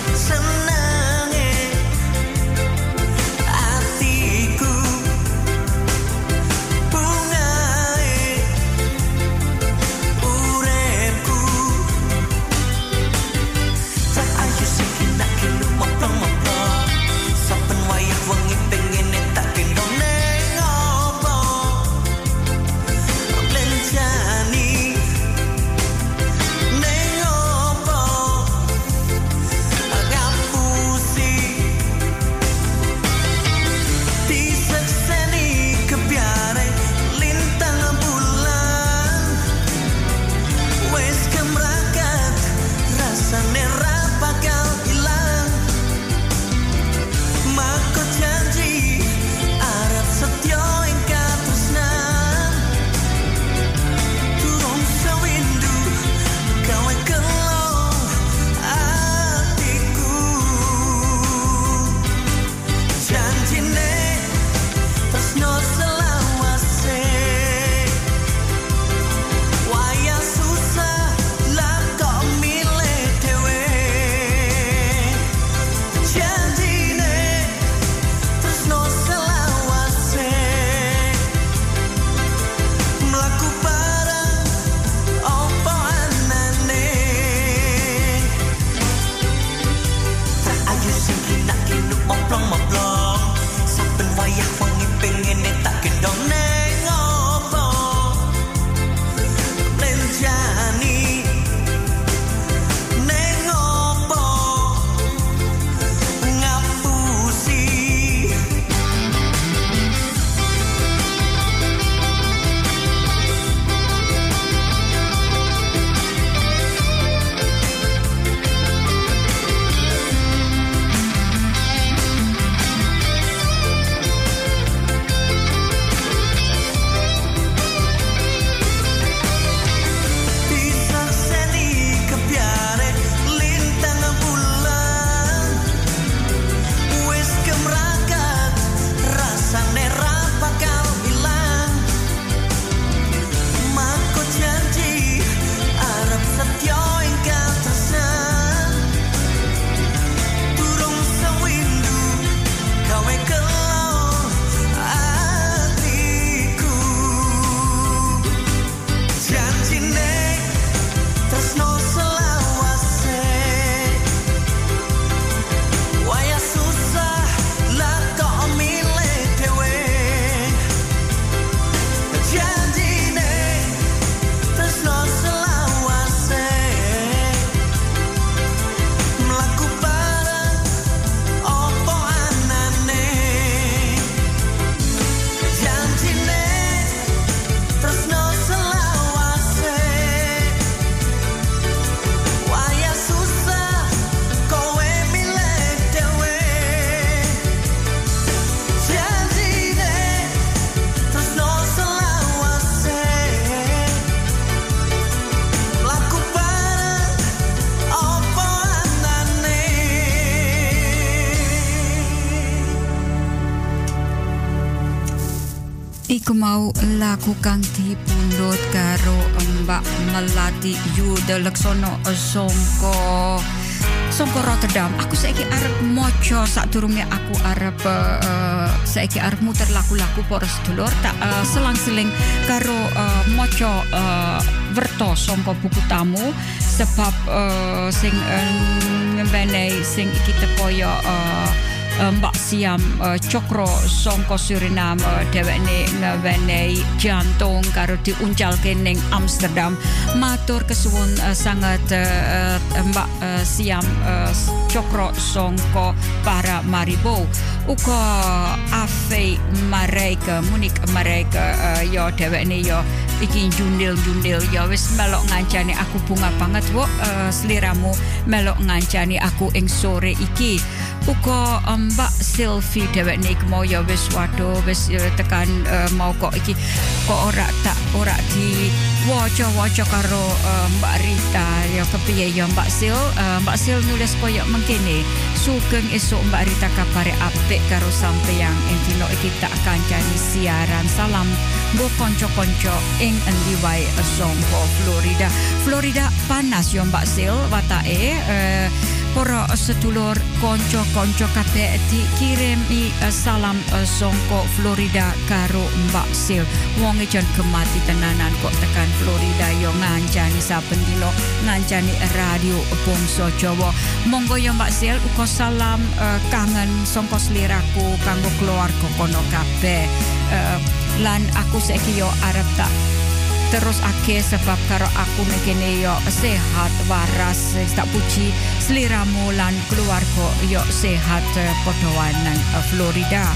S1: mau laku kang dipundhut karo Mbak Melati Yuda Leksono songko songko Rotterdam. Aku saiki arep maca sadurunge aku arep uh, saiki arep muter laku-laku para sedulur tak uh, selang-seling karo uh, maca uh, werto songko buku tamu sebab uh, sing uh, sing iki tekoyo uh, Eh, Mbak Siam uh, Cokro Songko Suriname uh, dheweke ngewenehi jantung karo diuncal kening Amsterdam. Matur kesuwun sangat Mbak Siam Cokro Songko para Maribo. Uga Ave Mareike Munik Mareike yo dheweke yo iki jundil-jundil ya wis melok ngancani aku bunga banget wo seliramu melok ngancani aku ing sore iki uga Mbak Sylvie dhewek nik mau ya wis waduh wis tekan uh, mau kok iki kok ora tak ora di waca-waca karo uh, Mbak Rita. Ya kepiye ya Mbak Sil uh, Mbak Sil nulis koyo mengkene sugeng esuk Mbak Rita kabare apik karo sampeyan. Ing dino iki tak kancani siaran. Salam mbok kanca-kanca ing endi wae Florida. Florida panas ya Mbak Sil watake uh, Para sedulur konco-konco kabeh dikirimi uh, salam uh, songko Florida karo Mbak Sil. Wong jan gemati tenanan kok tekan Florida yo ngancani saben dino ngancani radio Bangsa Jawa. Monggo yo Mbak Sil uga salam uh, kangen songko sliraku kanggo keluarga kono kabeh. Uh, lan aku saiki yo arep tak terus ake sebab karo aku nekene yo sehat waras tak puji seliramu lan keluarga yo sehat uh, podoanan uh, Florida.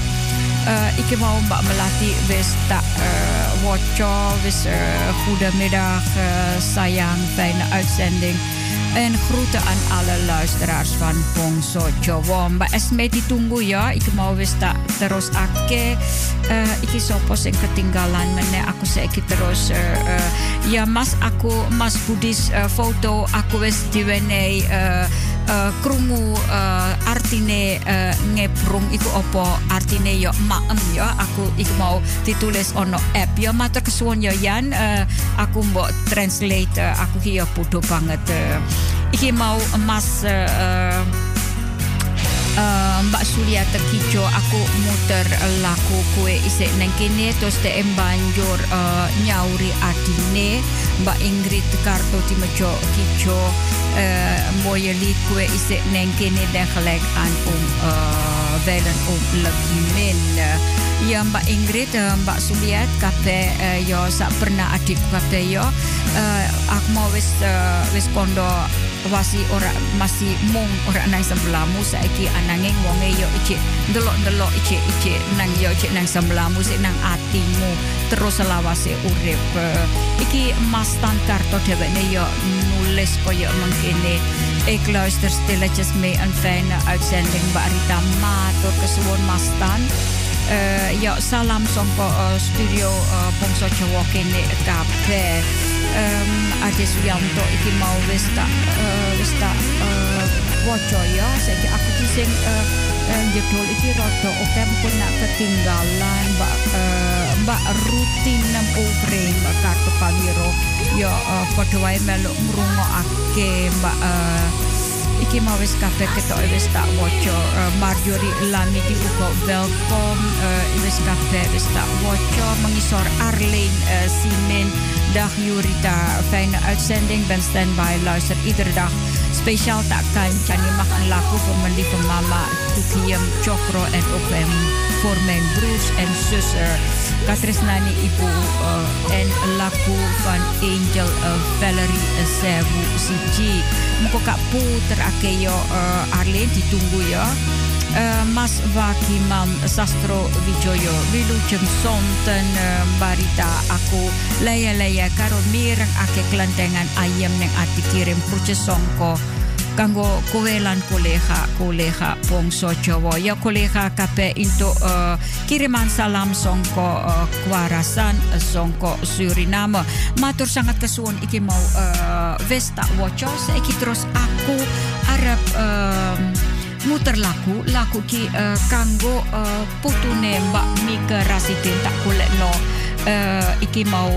S1: Uh, iki mau mbak melati wis tak uh, waco wis uh, goedemiddag uh, sayang fijne uitzending En groeten aan alle luisteraars van Bongso Jawa. Mbak Esme ditunggu ya. Ik mau wis tak terus ake. Uh, iki sopo sing ketinggalan meneh aku saiki terus uh, uh, ya Mas aku Mas Budis uh, foto aku wis diwenehi uh, uh, krungu uh, artine uh, ngeprung iku opo artine yo maem ya aku iku mau ditulis ono app ya matur kesuwun ya Yan uh, aku mbok translate uh, aku ki podo banget uh, Ia mau masa uh, eh, uh, eh, eh, Mbak Surya terkicau aku muter laku kue isi nengkini terus TM banjur uh, nyauri adine. Mbak Ingrid Karto di mejo kicau uh, moyeli kue isi nengkini dan kelekan um uh, velen um lagi min Ya Mbak Ingrid, uh, Mbak Suliat, kape uh, yo sak pernah adik kape yo, uh, aku mau wis uh, wis kondo wasi ora masih mung ora nang sebelahmu saiki ananging wonge yo iki ndelok-ndelok iki iki nang yo iki nang sebelahmu sik nang atimu terus selawase urip. Uh, iki mas tan karto dheweke yo nulis koyo mengkene ek luister stilletjes mee een fijne uitzending Mbak Rita. Matur kesuwun mas tan uh, ya salam songko uh, studio uh, Bongso Jawa kene kabeh. Um, Ade Suyanto iki mau wis tak uh, wis tak uh, waca ya. Saiki aku ki sing uh, uh, iki rada oke pun nak ketinggalan Mbak uh, Mbak rutin nempu frame kartu pangiro ya uh, padha wae meluk ngrungokake Mbak uh, iki mau wis kabeh ketok wis tak uh, Marjorie Lami di uga welkom uh, wis kabeh wis tak waca. Mengisor Arlene uh, Simen dag Jurita fijne uitzending ben standby luister iedere dag special takkan cani makan laku pemandi mama tukiem cokro and opem for men bruce and suser. Katres nani ibu uh, and laku van angel uh, valerie uh, siji muka kak puter terake yo ya, uh, arle ditunggu ya. Uh, Mas Waki Mam Sastro Wijoyo Wilu Jem Sonten uh, Barita Aku Laya-laya Karo Mireng Ake Kelentengan Ayam Neng Ati Kirim Kuce Songko kanggo kowe lan kolega kolega Pongso Jawa ya kolega kape into uh, kiriman salam songko uh, kwarasan uh, songko Suriname. Matur sangat kesuwun iki mau uh, Vesta terus aku arep uh, muter laku laku ki uh, kanggo uh, putune Mbak Mika Rasidin. Tak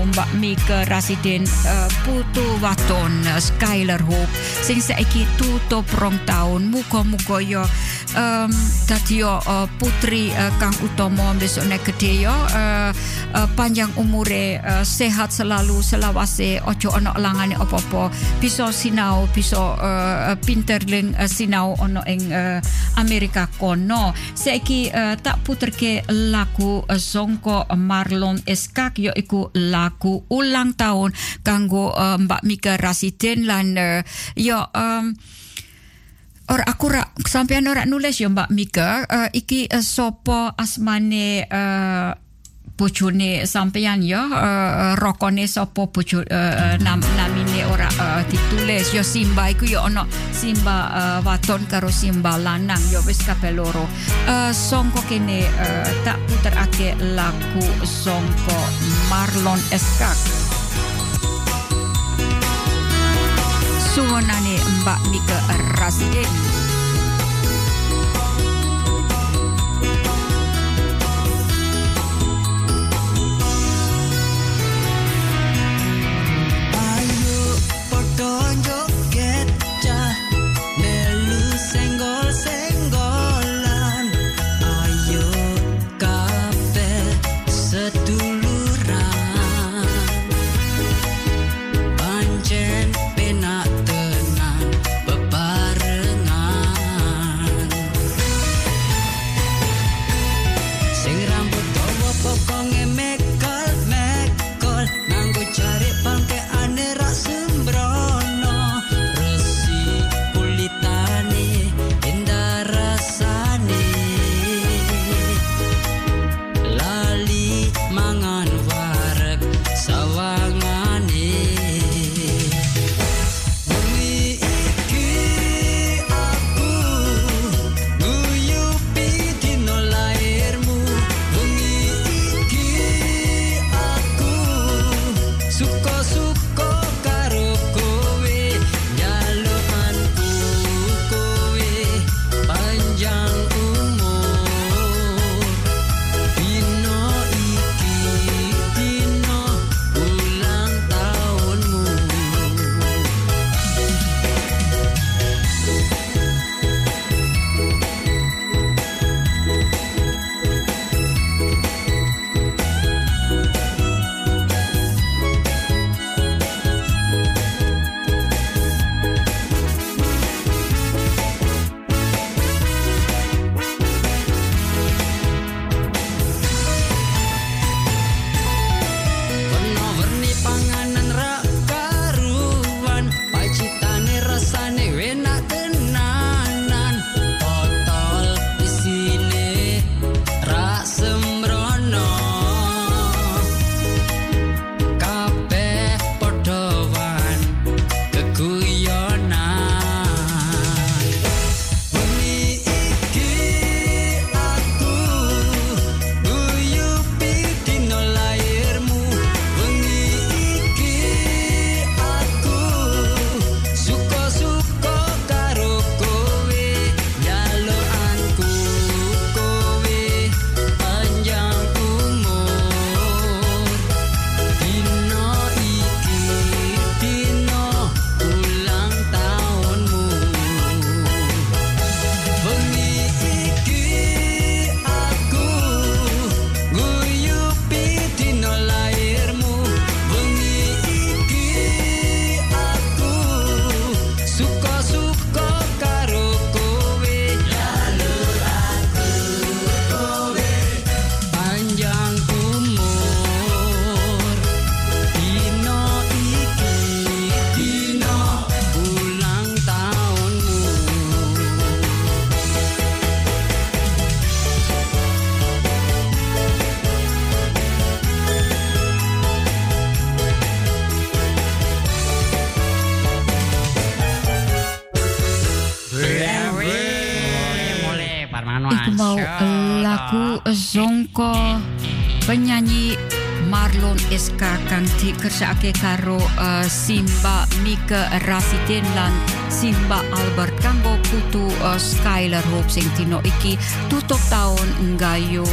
S8: Mbak Mika Rasiden putu waton uh, Skyler Hope. Sing saiki tutup rong tahun muga-muga yo um, dadi yo uh, putri uh, Kang Utomo besok nek gede yo. Uh, uh, panjang umure uh, sehat selalu selawase ojo ono langane opo-opo bisa sinau bisa uh, pinter ling uh, sinau ono ing uh, Amerika kono. Saiki uh, tak puterke lagu uh, Zongko Marlon Eskak yo iku lagu ulang tahun kanggo uh, Mbak Mika Rasiden lan uh, yo um, Or aku ra sampean ora nulis yo Mbak Mika uh, iki uh, sopo asmane uh, bojone sampean ya uh, rokone sapa bojo uh, nam, namine ora uh, ditulis. Yo Simba iku yo ono Simba uh, waton karo Simba lanang. Yo wis kabeh loro. Uh, songko kene uh, tak puterake lagu songko Marlon Eskak suwonane Mbak Mika Zonko penyanyi
S1: Marlon SK kang dikerjaake karo uh, Simba Mika, Rafidin lan Simba Albert kanggo putu uh, eh, Skyler Hope sing iki tutup taun nggayu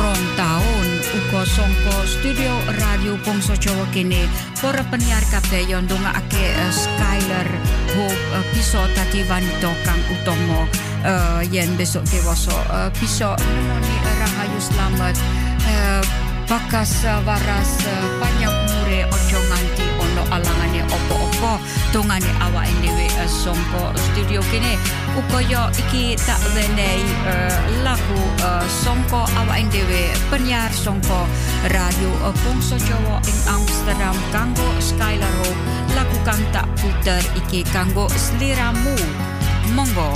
S1: rong taun. Uko songko studio radio Bangsa Jawa kene para penyiar kabeh yo uh, Skyler Hope uh, bisa dadi wanita kang uh, yen besok dewasa uh, bisa nemoni Rahayu Slamet uh, bakas uh, waras uh, banyak mure ojo nganti ono alangane opo-opo. Tongane awake dhewe uh, songko studio kene upaya iki tak wenehi uh, lagu uh, songko awake dhewe penyiar songko radio uh, Bongso Jawa ing Amsterdam kanggo Skylar kang tak puter iki kanggo sliramu monggo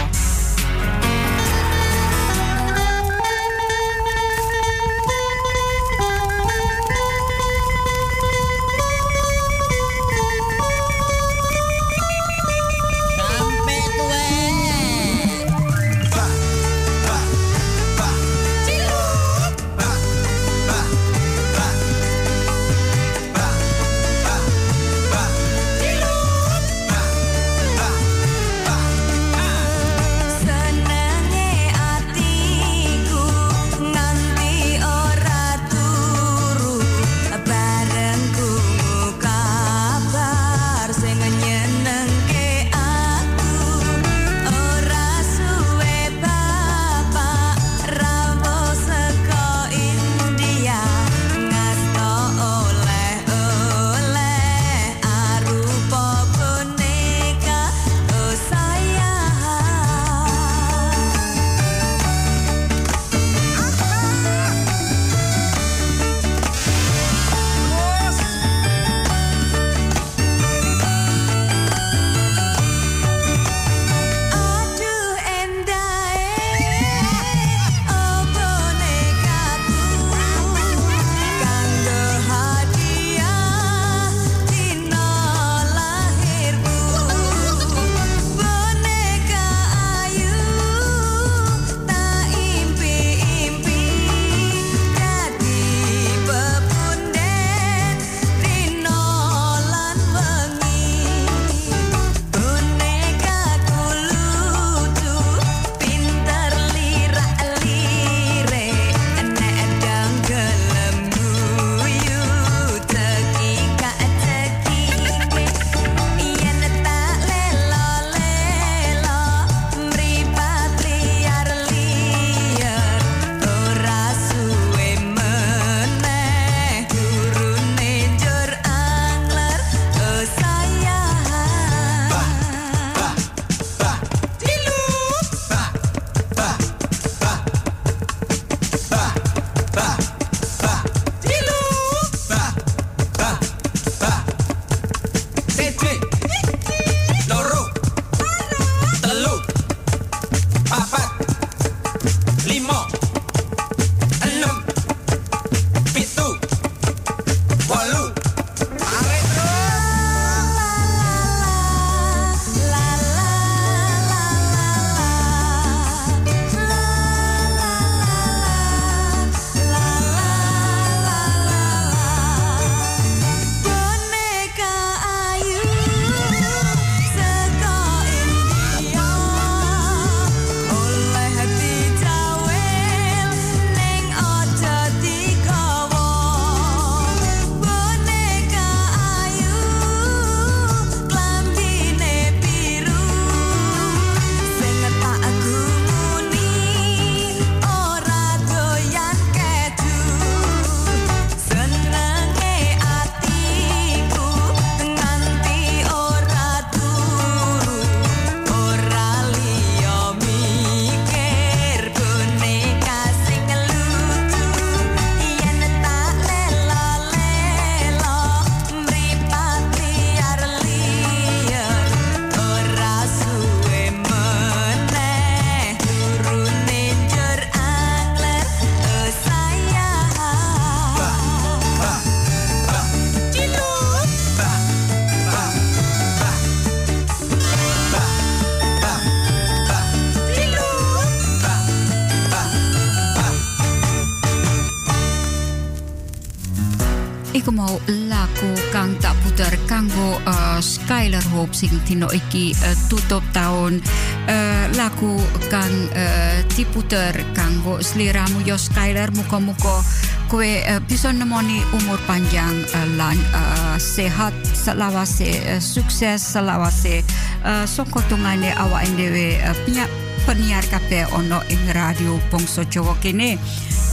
S9: mau laku kang tak puter kanggo uh, Skyler Hope sing tino iki uh, tutup tahun uh, laku kang uh, diputer kanggo sliramu yo Skyler muka-muka kue uh, bisa nemoni umur panjang uh, lan uh, sehat selawase uh, sukses selawase uh, soko tungane awak dhewe uh, penyiar kape ono ing radio Bongso Jawa kene.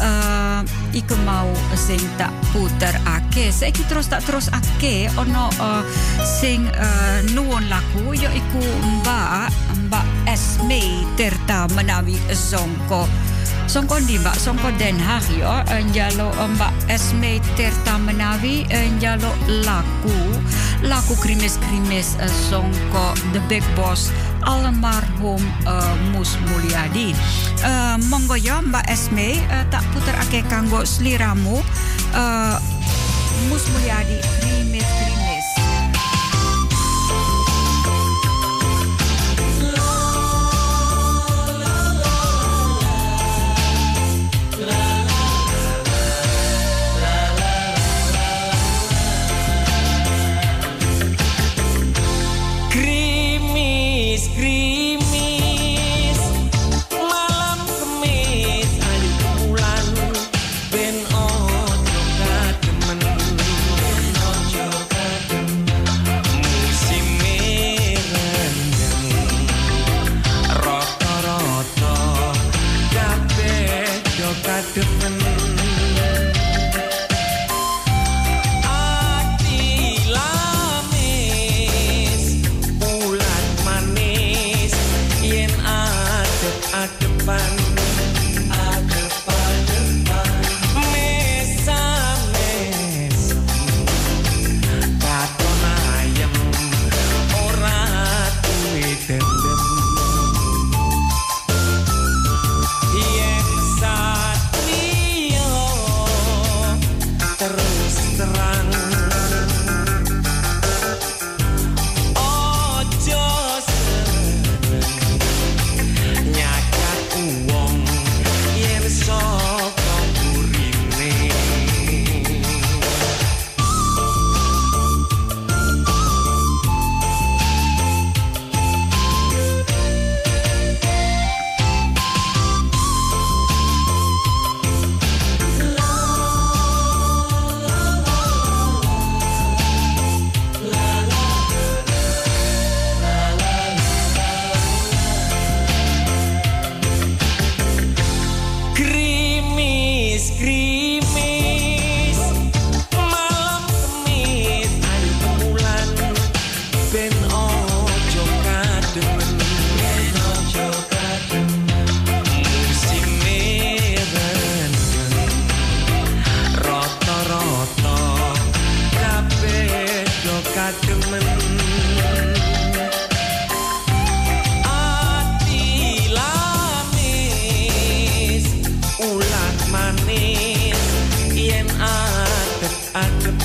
S9: Uh, iku mau sing tak puter ake. Saiki terus tak terus ake ono uh, sing uh, nuwun laku yo iku mbak mbak Esme Tirta menawi songko Songko di Mbak? Songko Den Haag yo. Njalo Mbak Esme Tirta menawi njalo laku. Laku krimis-krimis Songko The Big Boss almarhum uh, Mus Mulyadi. Uh, Mbak Esme uh, tak puter ake kanggo sliramu uh, Mus Mulyadi screen.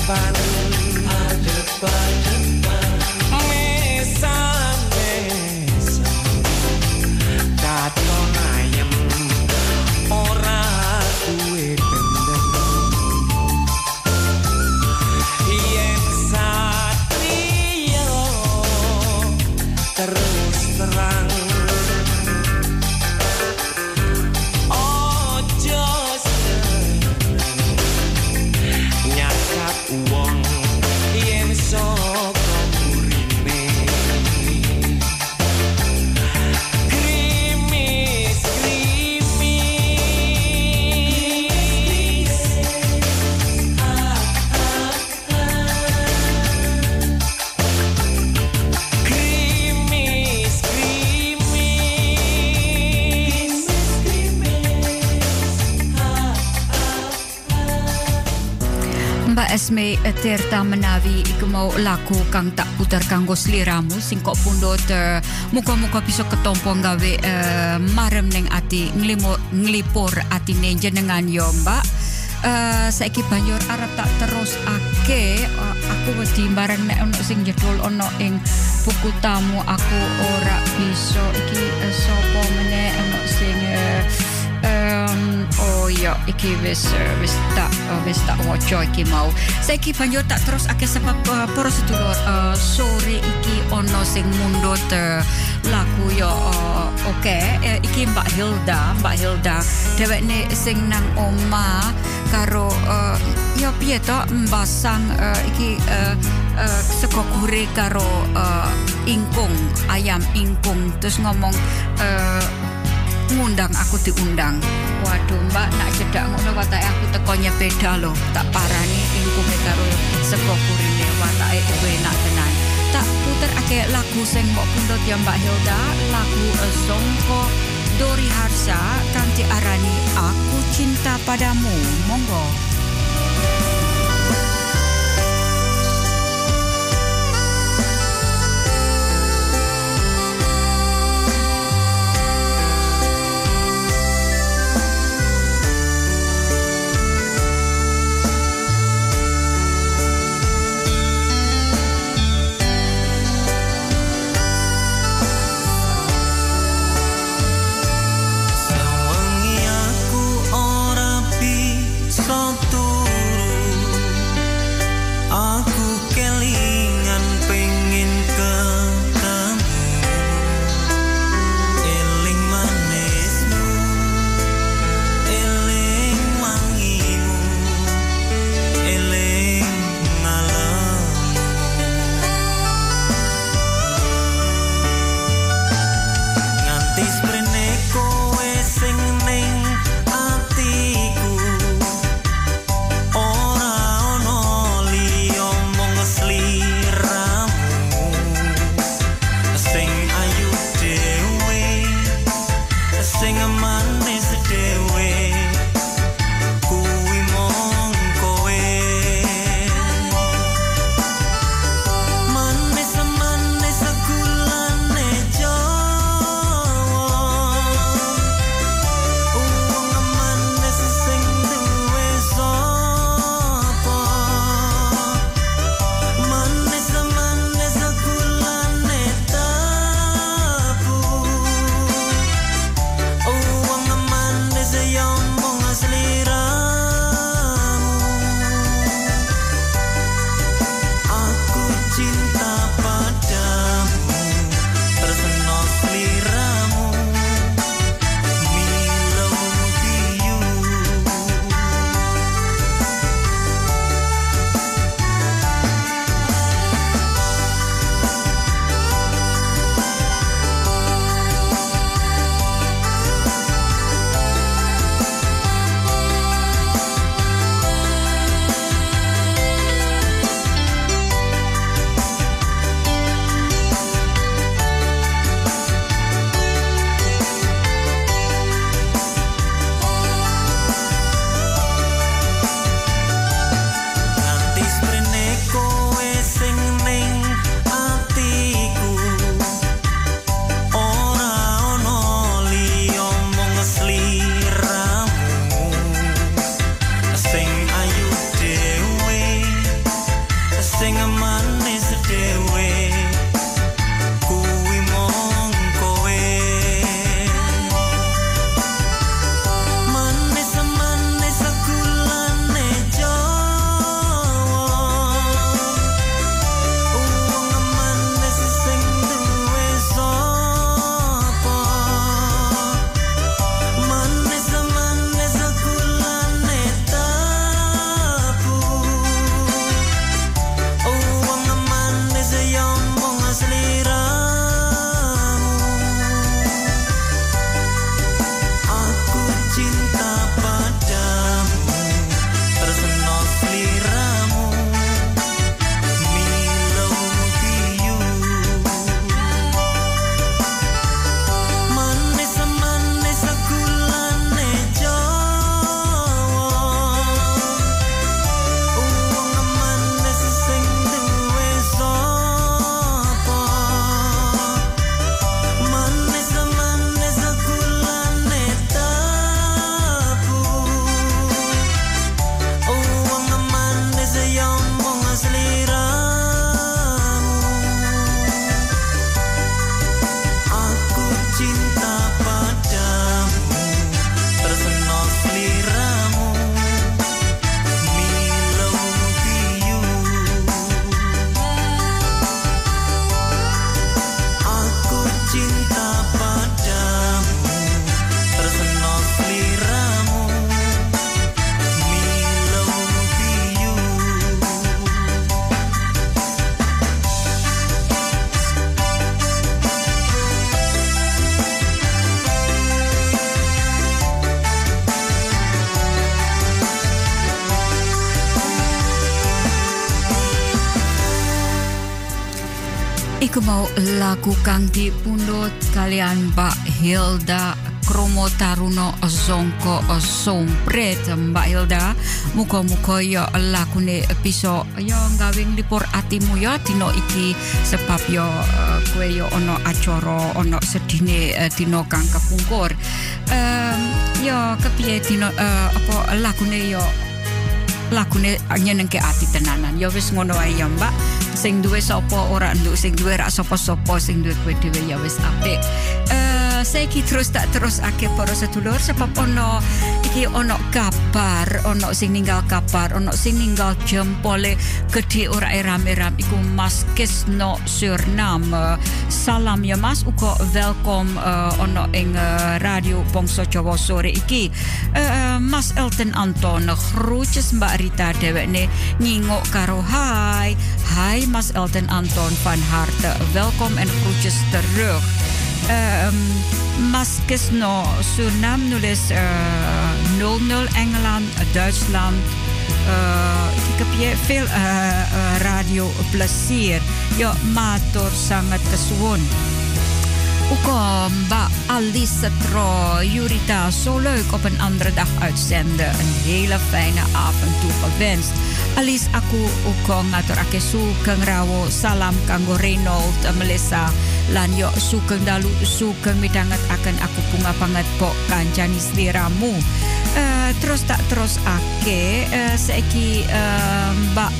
S9: finally Tirta menawi iku mau laku kang tak puter kanggo sliramu sing kok pundhut uh, muga-muga bisa ketompo gawe uh, marem ning ati nglimo nglipur atine jenengan yo Mbak. Uh, saiki banjur arep tak terus ake uh, aku wedi bareng nek ono sing jedul ono ing buku tamu aku ora bisa. Iki uh, sapa meneh ono sing uh,
S1: Ehm, oh ya iki wis eh, wis tak eh, wis tak waca iki mau. Saiki banjur tak terus akeh sebab eh, para sedulur eh, sore iki ono sing mundut eh, lagu yo eh, oke. Eh, iki Mbak Hilda, Mbak Hilda. Dhewekne sing nang oma karo eh, yo piye to? Mbasang eh, iki eh, eh, sego gure karo eh, ingkung, ayam ingkung. Terus ngomong eh, ngundang aku diundang. Waduh, Mbak, nak cedak ngono watake aku teko nyepeda lho. Tak parani ingkunge karo sego kurine watake enak tenan. Tak puter akeh lagu sing mbok pundhut ya Mbak Hilda, lagu Songko Dori Harsa kanthi arani Aku Cinta Padamu. Monggo. Lagu kang dipundhut kalian Mbak Hilda Kromo Taruno Zongko Sompret Mbak Hilda muga-muga ya lagune bisa ya gawing lipur atimu ya. Dino iki sebab ya eh, kowe ya ana acara ana sedine eh, dino kang kepungkur. Em, ya kepiye dino eh, apa lagune ya lagune nyenengke ati tenanan. Ya wis ngono ae ya Mbak. Sing duwe sapa ora nduk. Sing duwe rak sapa-sapa sing duwe kowe dhewe ya wis apik. Eh saiki terus tak terus ake para sedulur ono iki ono kabar ono sing ninggal kabar ono sing ninggal jempole gede ora eram-eram iku Mas Kisno Suriname salam ya Mas. Uga welkom eh, ono ing eh, radio Bangsa Jawa sore iki. Eh, Mas Elton Anton groetjes Mbak Rita dhewekne ngingok karo hai. Hai Mas Elton Anton van harte. Welkom en groetjes terug Ehm, Mas Kisno Suriname nulis eh, 00 Engeland Duitsland eh, ik heb veel eh, eh, radio plezier ja matur sangat kesuwun Ook Mbak Alice Tro, Jurita, zo leuk op een andere dag uitzenden. Een hele fijne avond toegewenst. Alice, aku uko ngatur ake sugeng rawo. Salam kanggo Reynold, Melissa, lan yo sugeng dalu sugeng midanget akan aku bunga banget po kancani sliramu. Eh, terus tak terus ake, eh, saiki eh, Mbak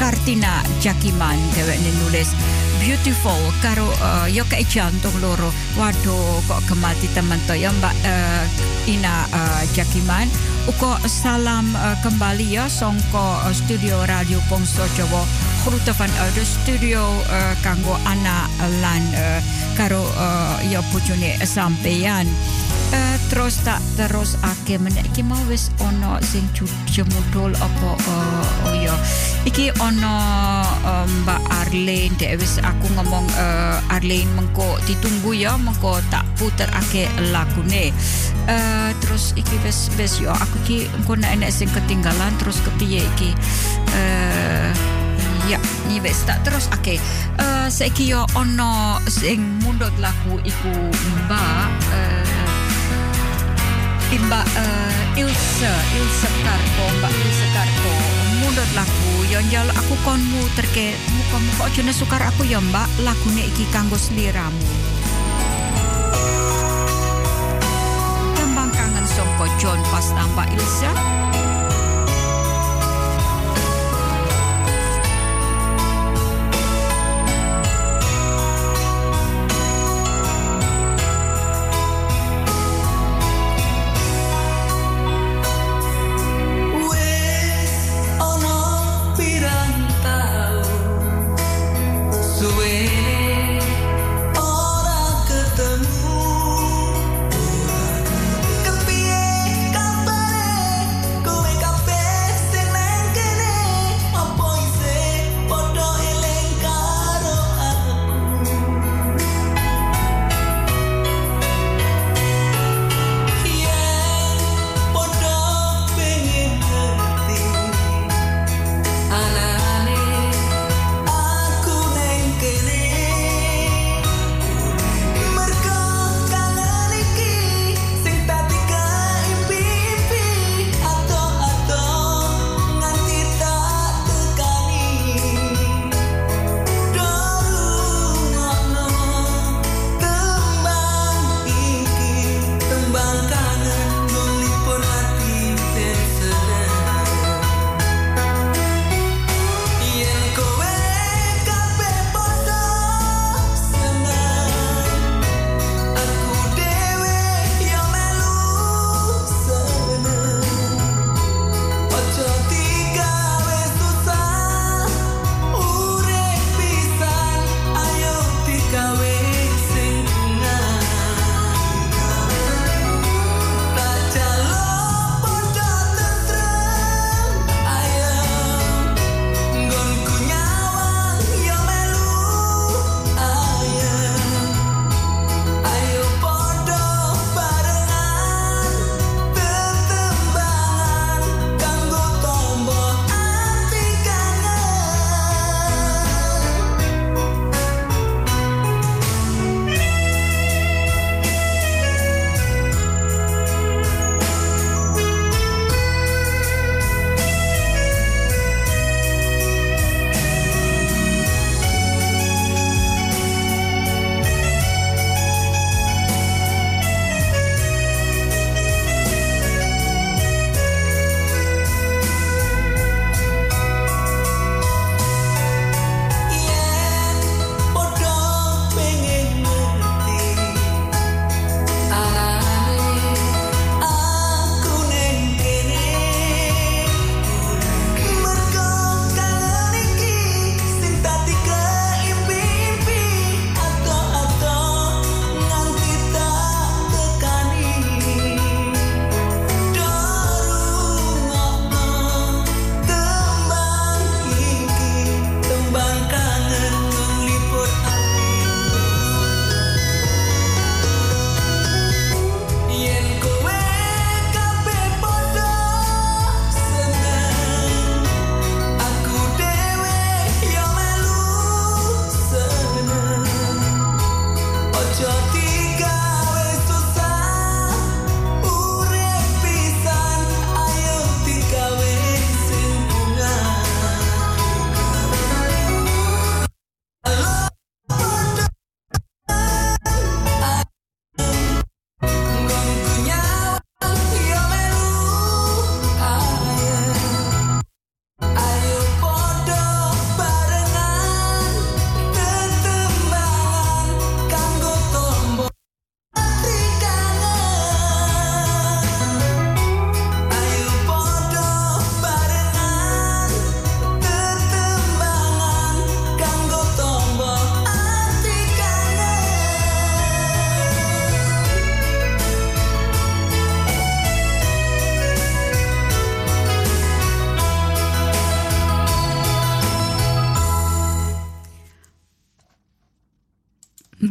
S1: Kartina Jakiman dheweke nulis beautiful karo uh, yo kayak jantung loro. Waduh kok kemati teman to ya Mbak uh, Ina uh, Jakiman. Uko salam uh, kembali ya songko uh, studio radio Pongso Jawa. Groeten vanuit de studio uh, kanggo Anna lan uh, karo uh, ya bojone sampeyan Eh, terus tak terus ake menek. Iki mau wis ono sing jemudul apa eh, oh ya iki ono eh, Mbak Arlene. Dek wis aku ngomong eh, Arlene mengko ditunggu ya mengko tak puter ake lagune. Eh, terus iki wis wis yo aku iki engko nek enek sing ketinggalan terus kepiye iki? Eh Ya, wis tak terus ake. Eh saiki yo ono sing mundut lagu iku Mbak Mbak eh, Ilse, Ilse Karto, Mbak Ilse Karto. Mundut lagu yang jalo aku konmu terke muka-muka aja sukar aku ya Mbak lagune iki kanggo sliramu. Tembang kangen songko John pas tambah Ilse.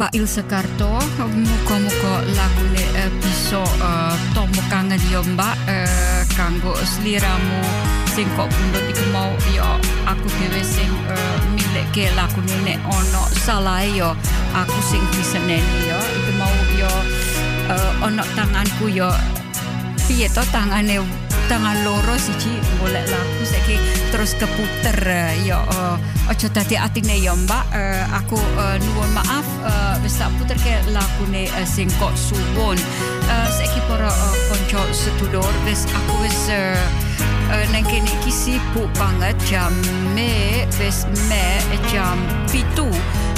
S1: Ilse Karto muka-muka lagune uh, bisa uh, tomo kangen yo Mbak uh, kanggo sliramu sing kok iku mau yo aku dhewe sing uh, milike lagune nek ono salah yo aku sing diseneni yo. Iku mau yo uh, ono tanganku yo piye to tangane tangan loro siji golek lagu saiki terus keputer uh, yo uh, ojo dadi atine yo Mbak uh, aku uh, nuwun maaf uh, wis tak puter ke lagune uh, sing kok suwun uh, saiki para uh, konco sedulur wis aku wis uh, uh, nang kene iki sibuk banget jam me wis me jam pitu.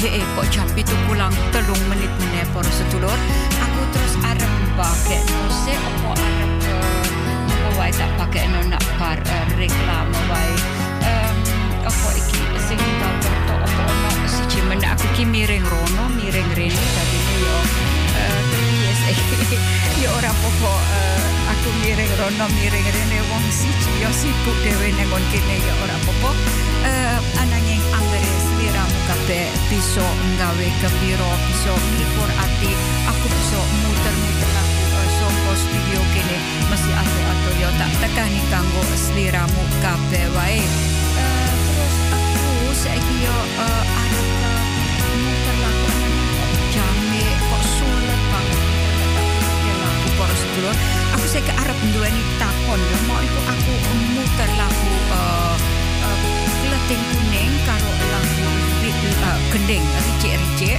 S1: Ya eh, kok jam pitu pulang telung menit meneh para sedulur aku terus arep pakai nose opo arep uh, tak pakai no nak par uh, reklame wae aku ki miring rono miring rene tadi yo yes yo ora popo uh, aku miring rono miring rene wong siji yo sibuk dhewe nang kene yo ora popo. Ananging anggere sliramu kabeh bisa nggawe kepiro bisa ngipur ati aku bisa muter-muter saka studio kene masih atur-atur yo tak tekani kanggo sliramu kabeh wae Eh, terus aku saiki yo uh, sedulur aku saiki arep duweni takon yo mau iku aku muter lagu uh, uh, Kleting kuning karo lagu gending ricik-ricik.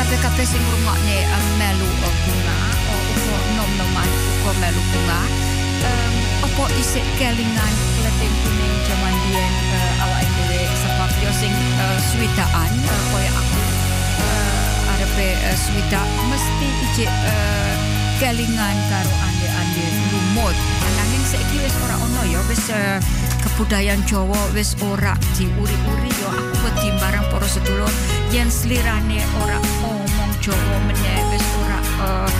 S1: Kabeh-kabeh sing ngrungokne uh, melu bunga uga nom-noman uga melu bunga. Opo isik kelingan kleting kuning jaman biyen uh, awake dhewe yo sing switaan uh, koyo aku. Arepe swita mesti ijik uh, kelingan karo ande-ande lumut. Nanging saiki wis ora ono ya wis uh, kebudayaan Jawa wis ora diuri-uri yo aku wedi barang para sedulur yen slirane ora omong Jawa meneh wis ora uh,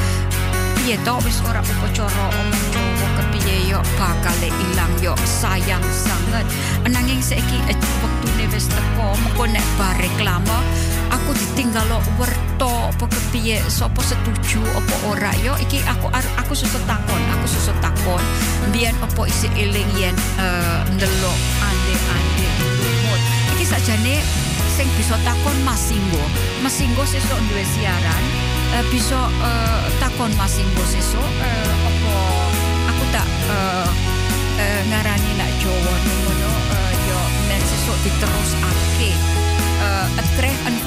S1: piye to wis ora upacara omong Jawa kepiye yo bakal ilang yo sayang sangat nanging saiki eh, wektune wis teko mengko nek bar reklame aku ditinggal werto apa kepiye sapa setuju apa ora. Yo iki aku aku susut takon aku susut takon. Biyen apa isi eling yen eh, ndelok ande-ande ande iki sajane sing bisa takon Mas Singgo. Mas Singgo sesuk duwe siaran uh, bisa uh, takon Mas Singgo sesuk uh, apa aku tak uh, uh, ngarani nak Jawa ngono uh, yo men sesuk diterus ake. Uh, a trek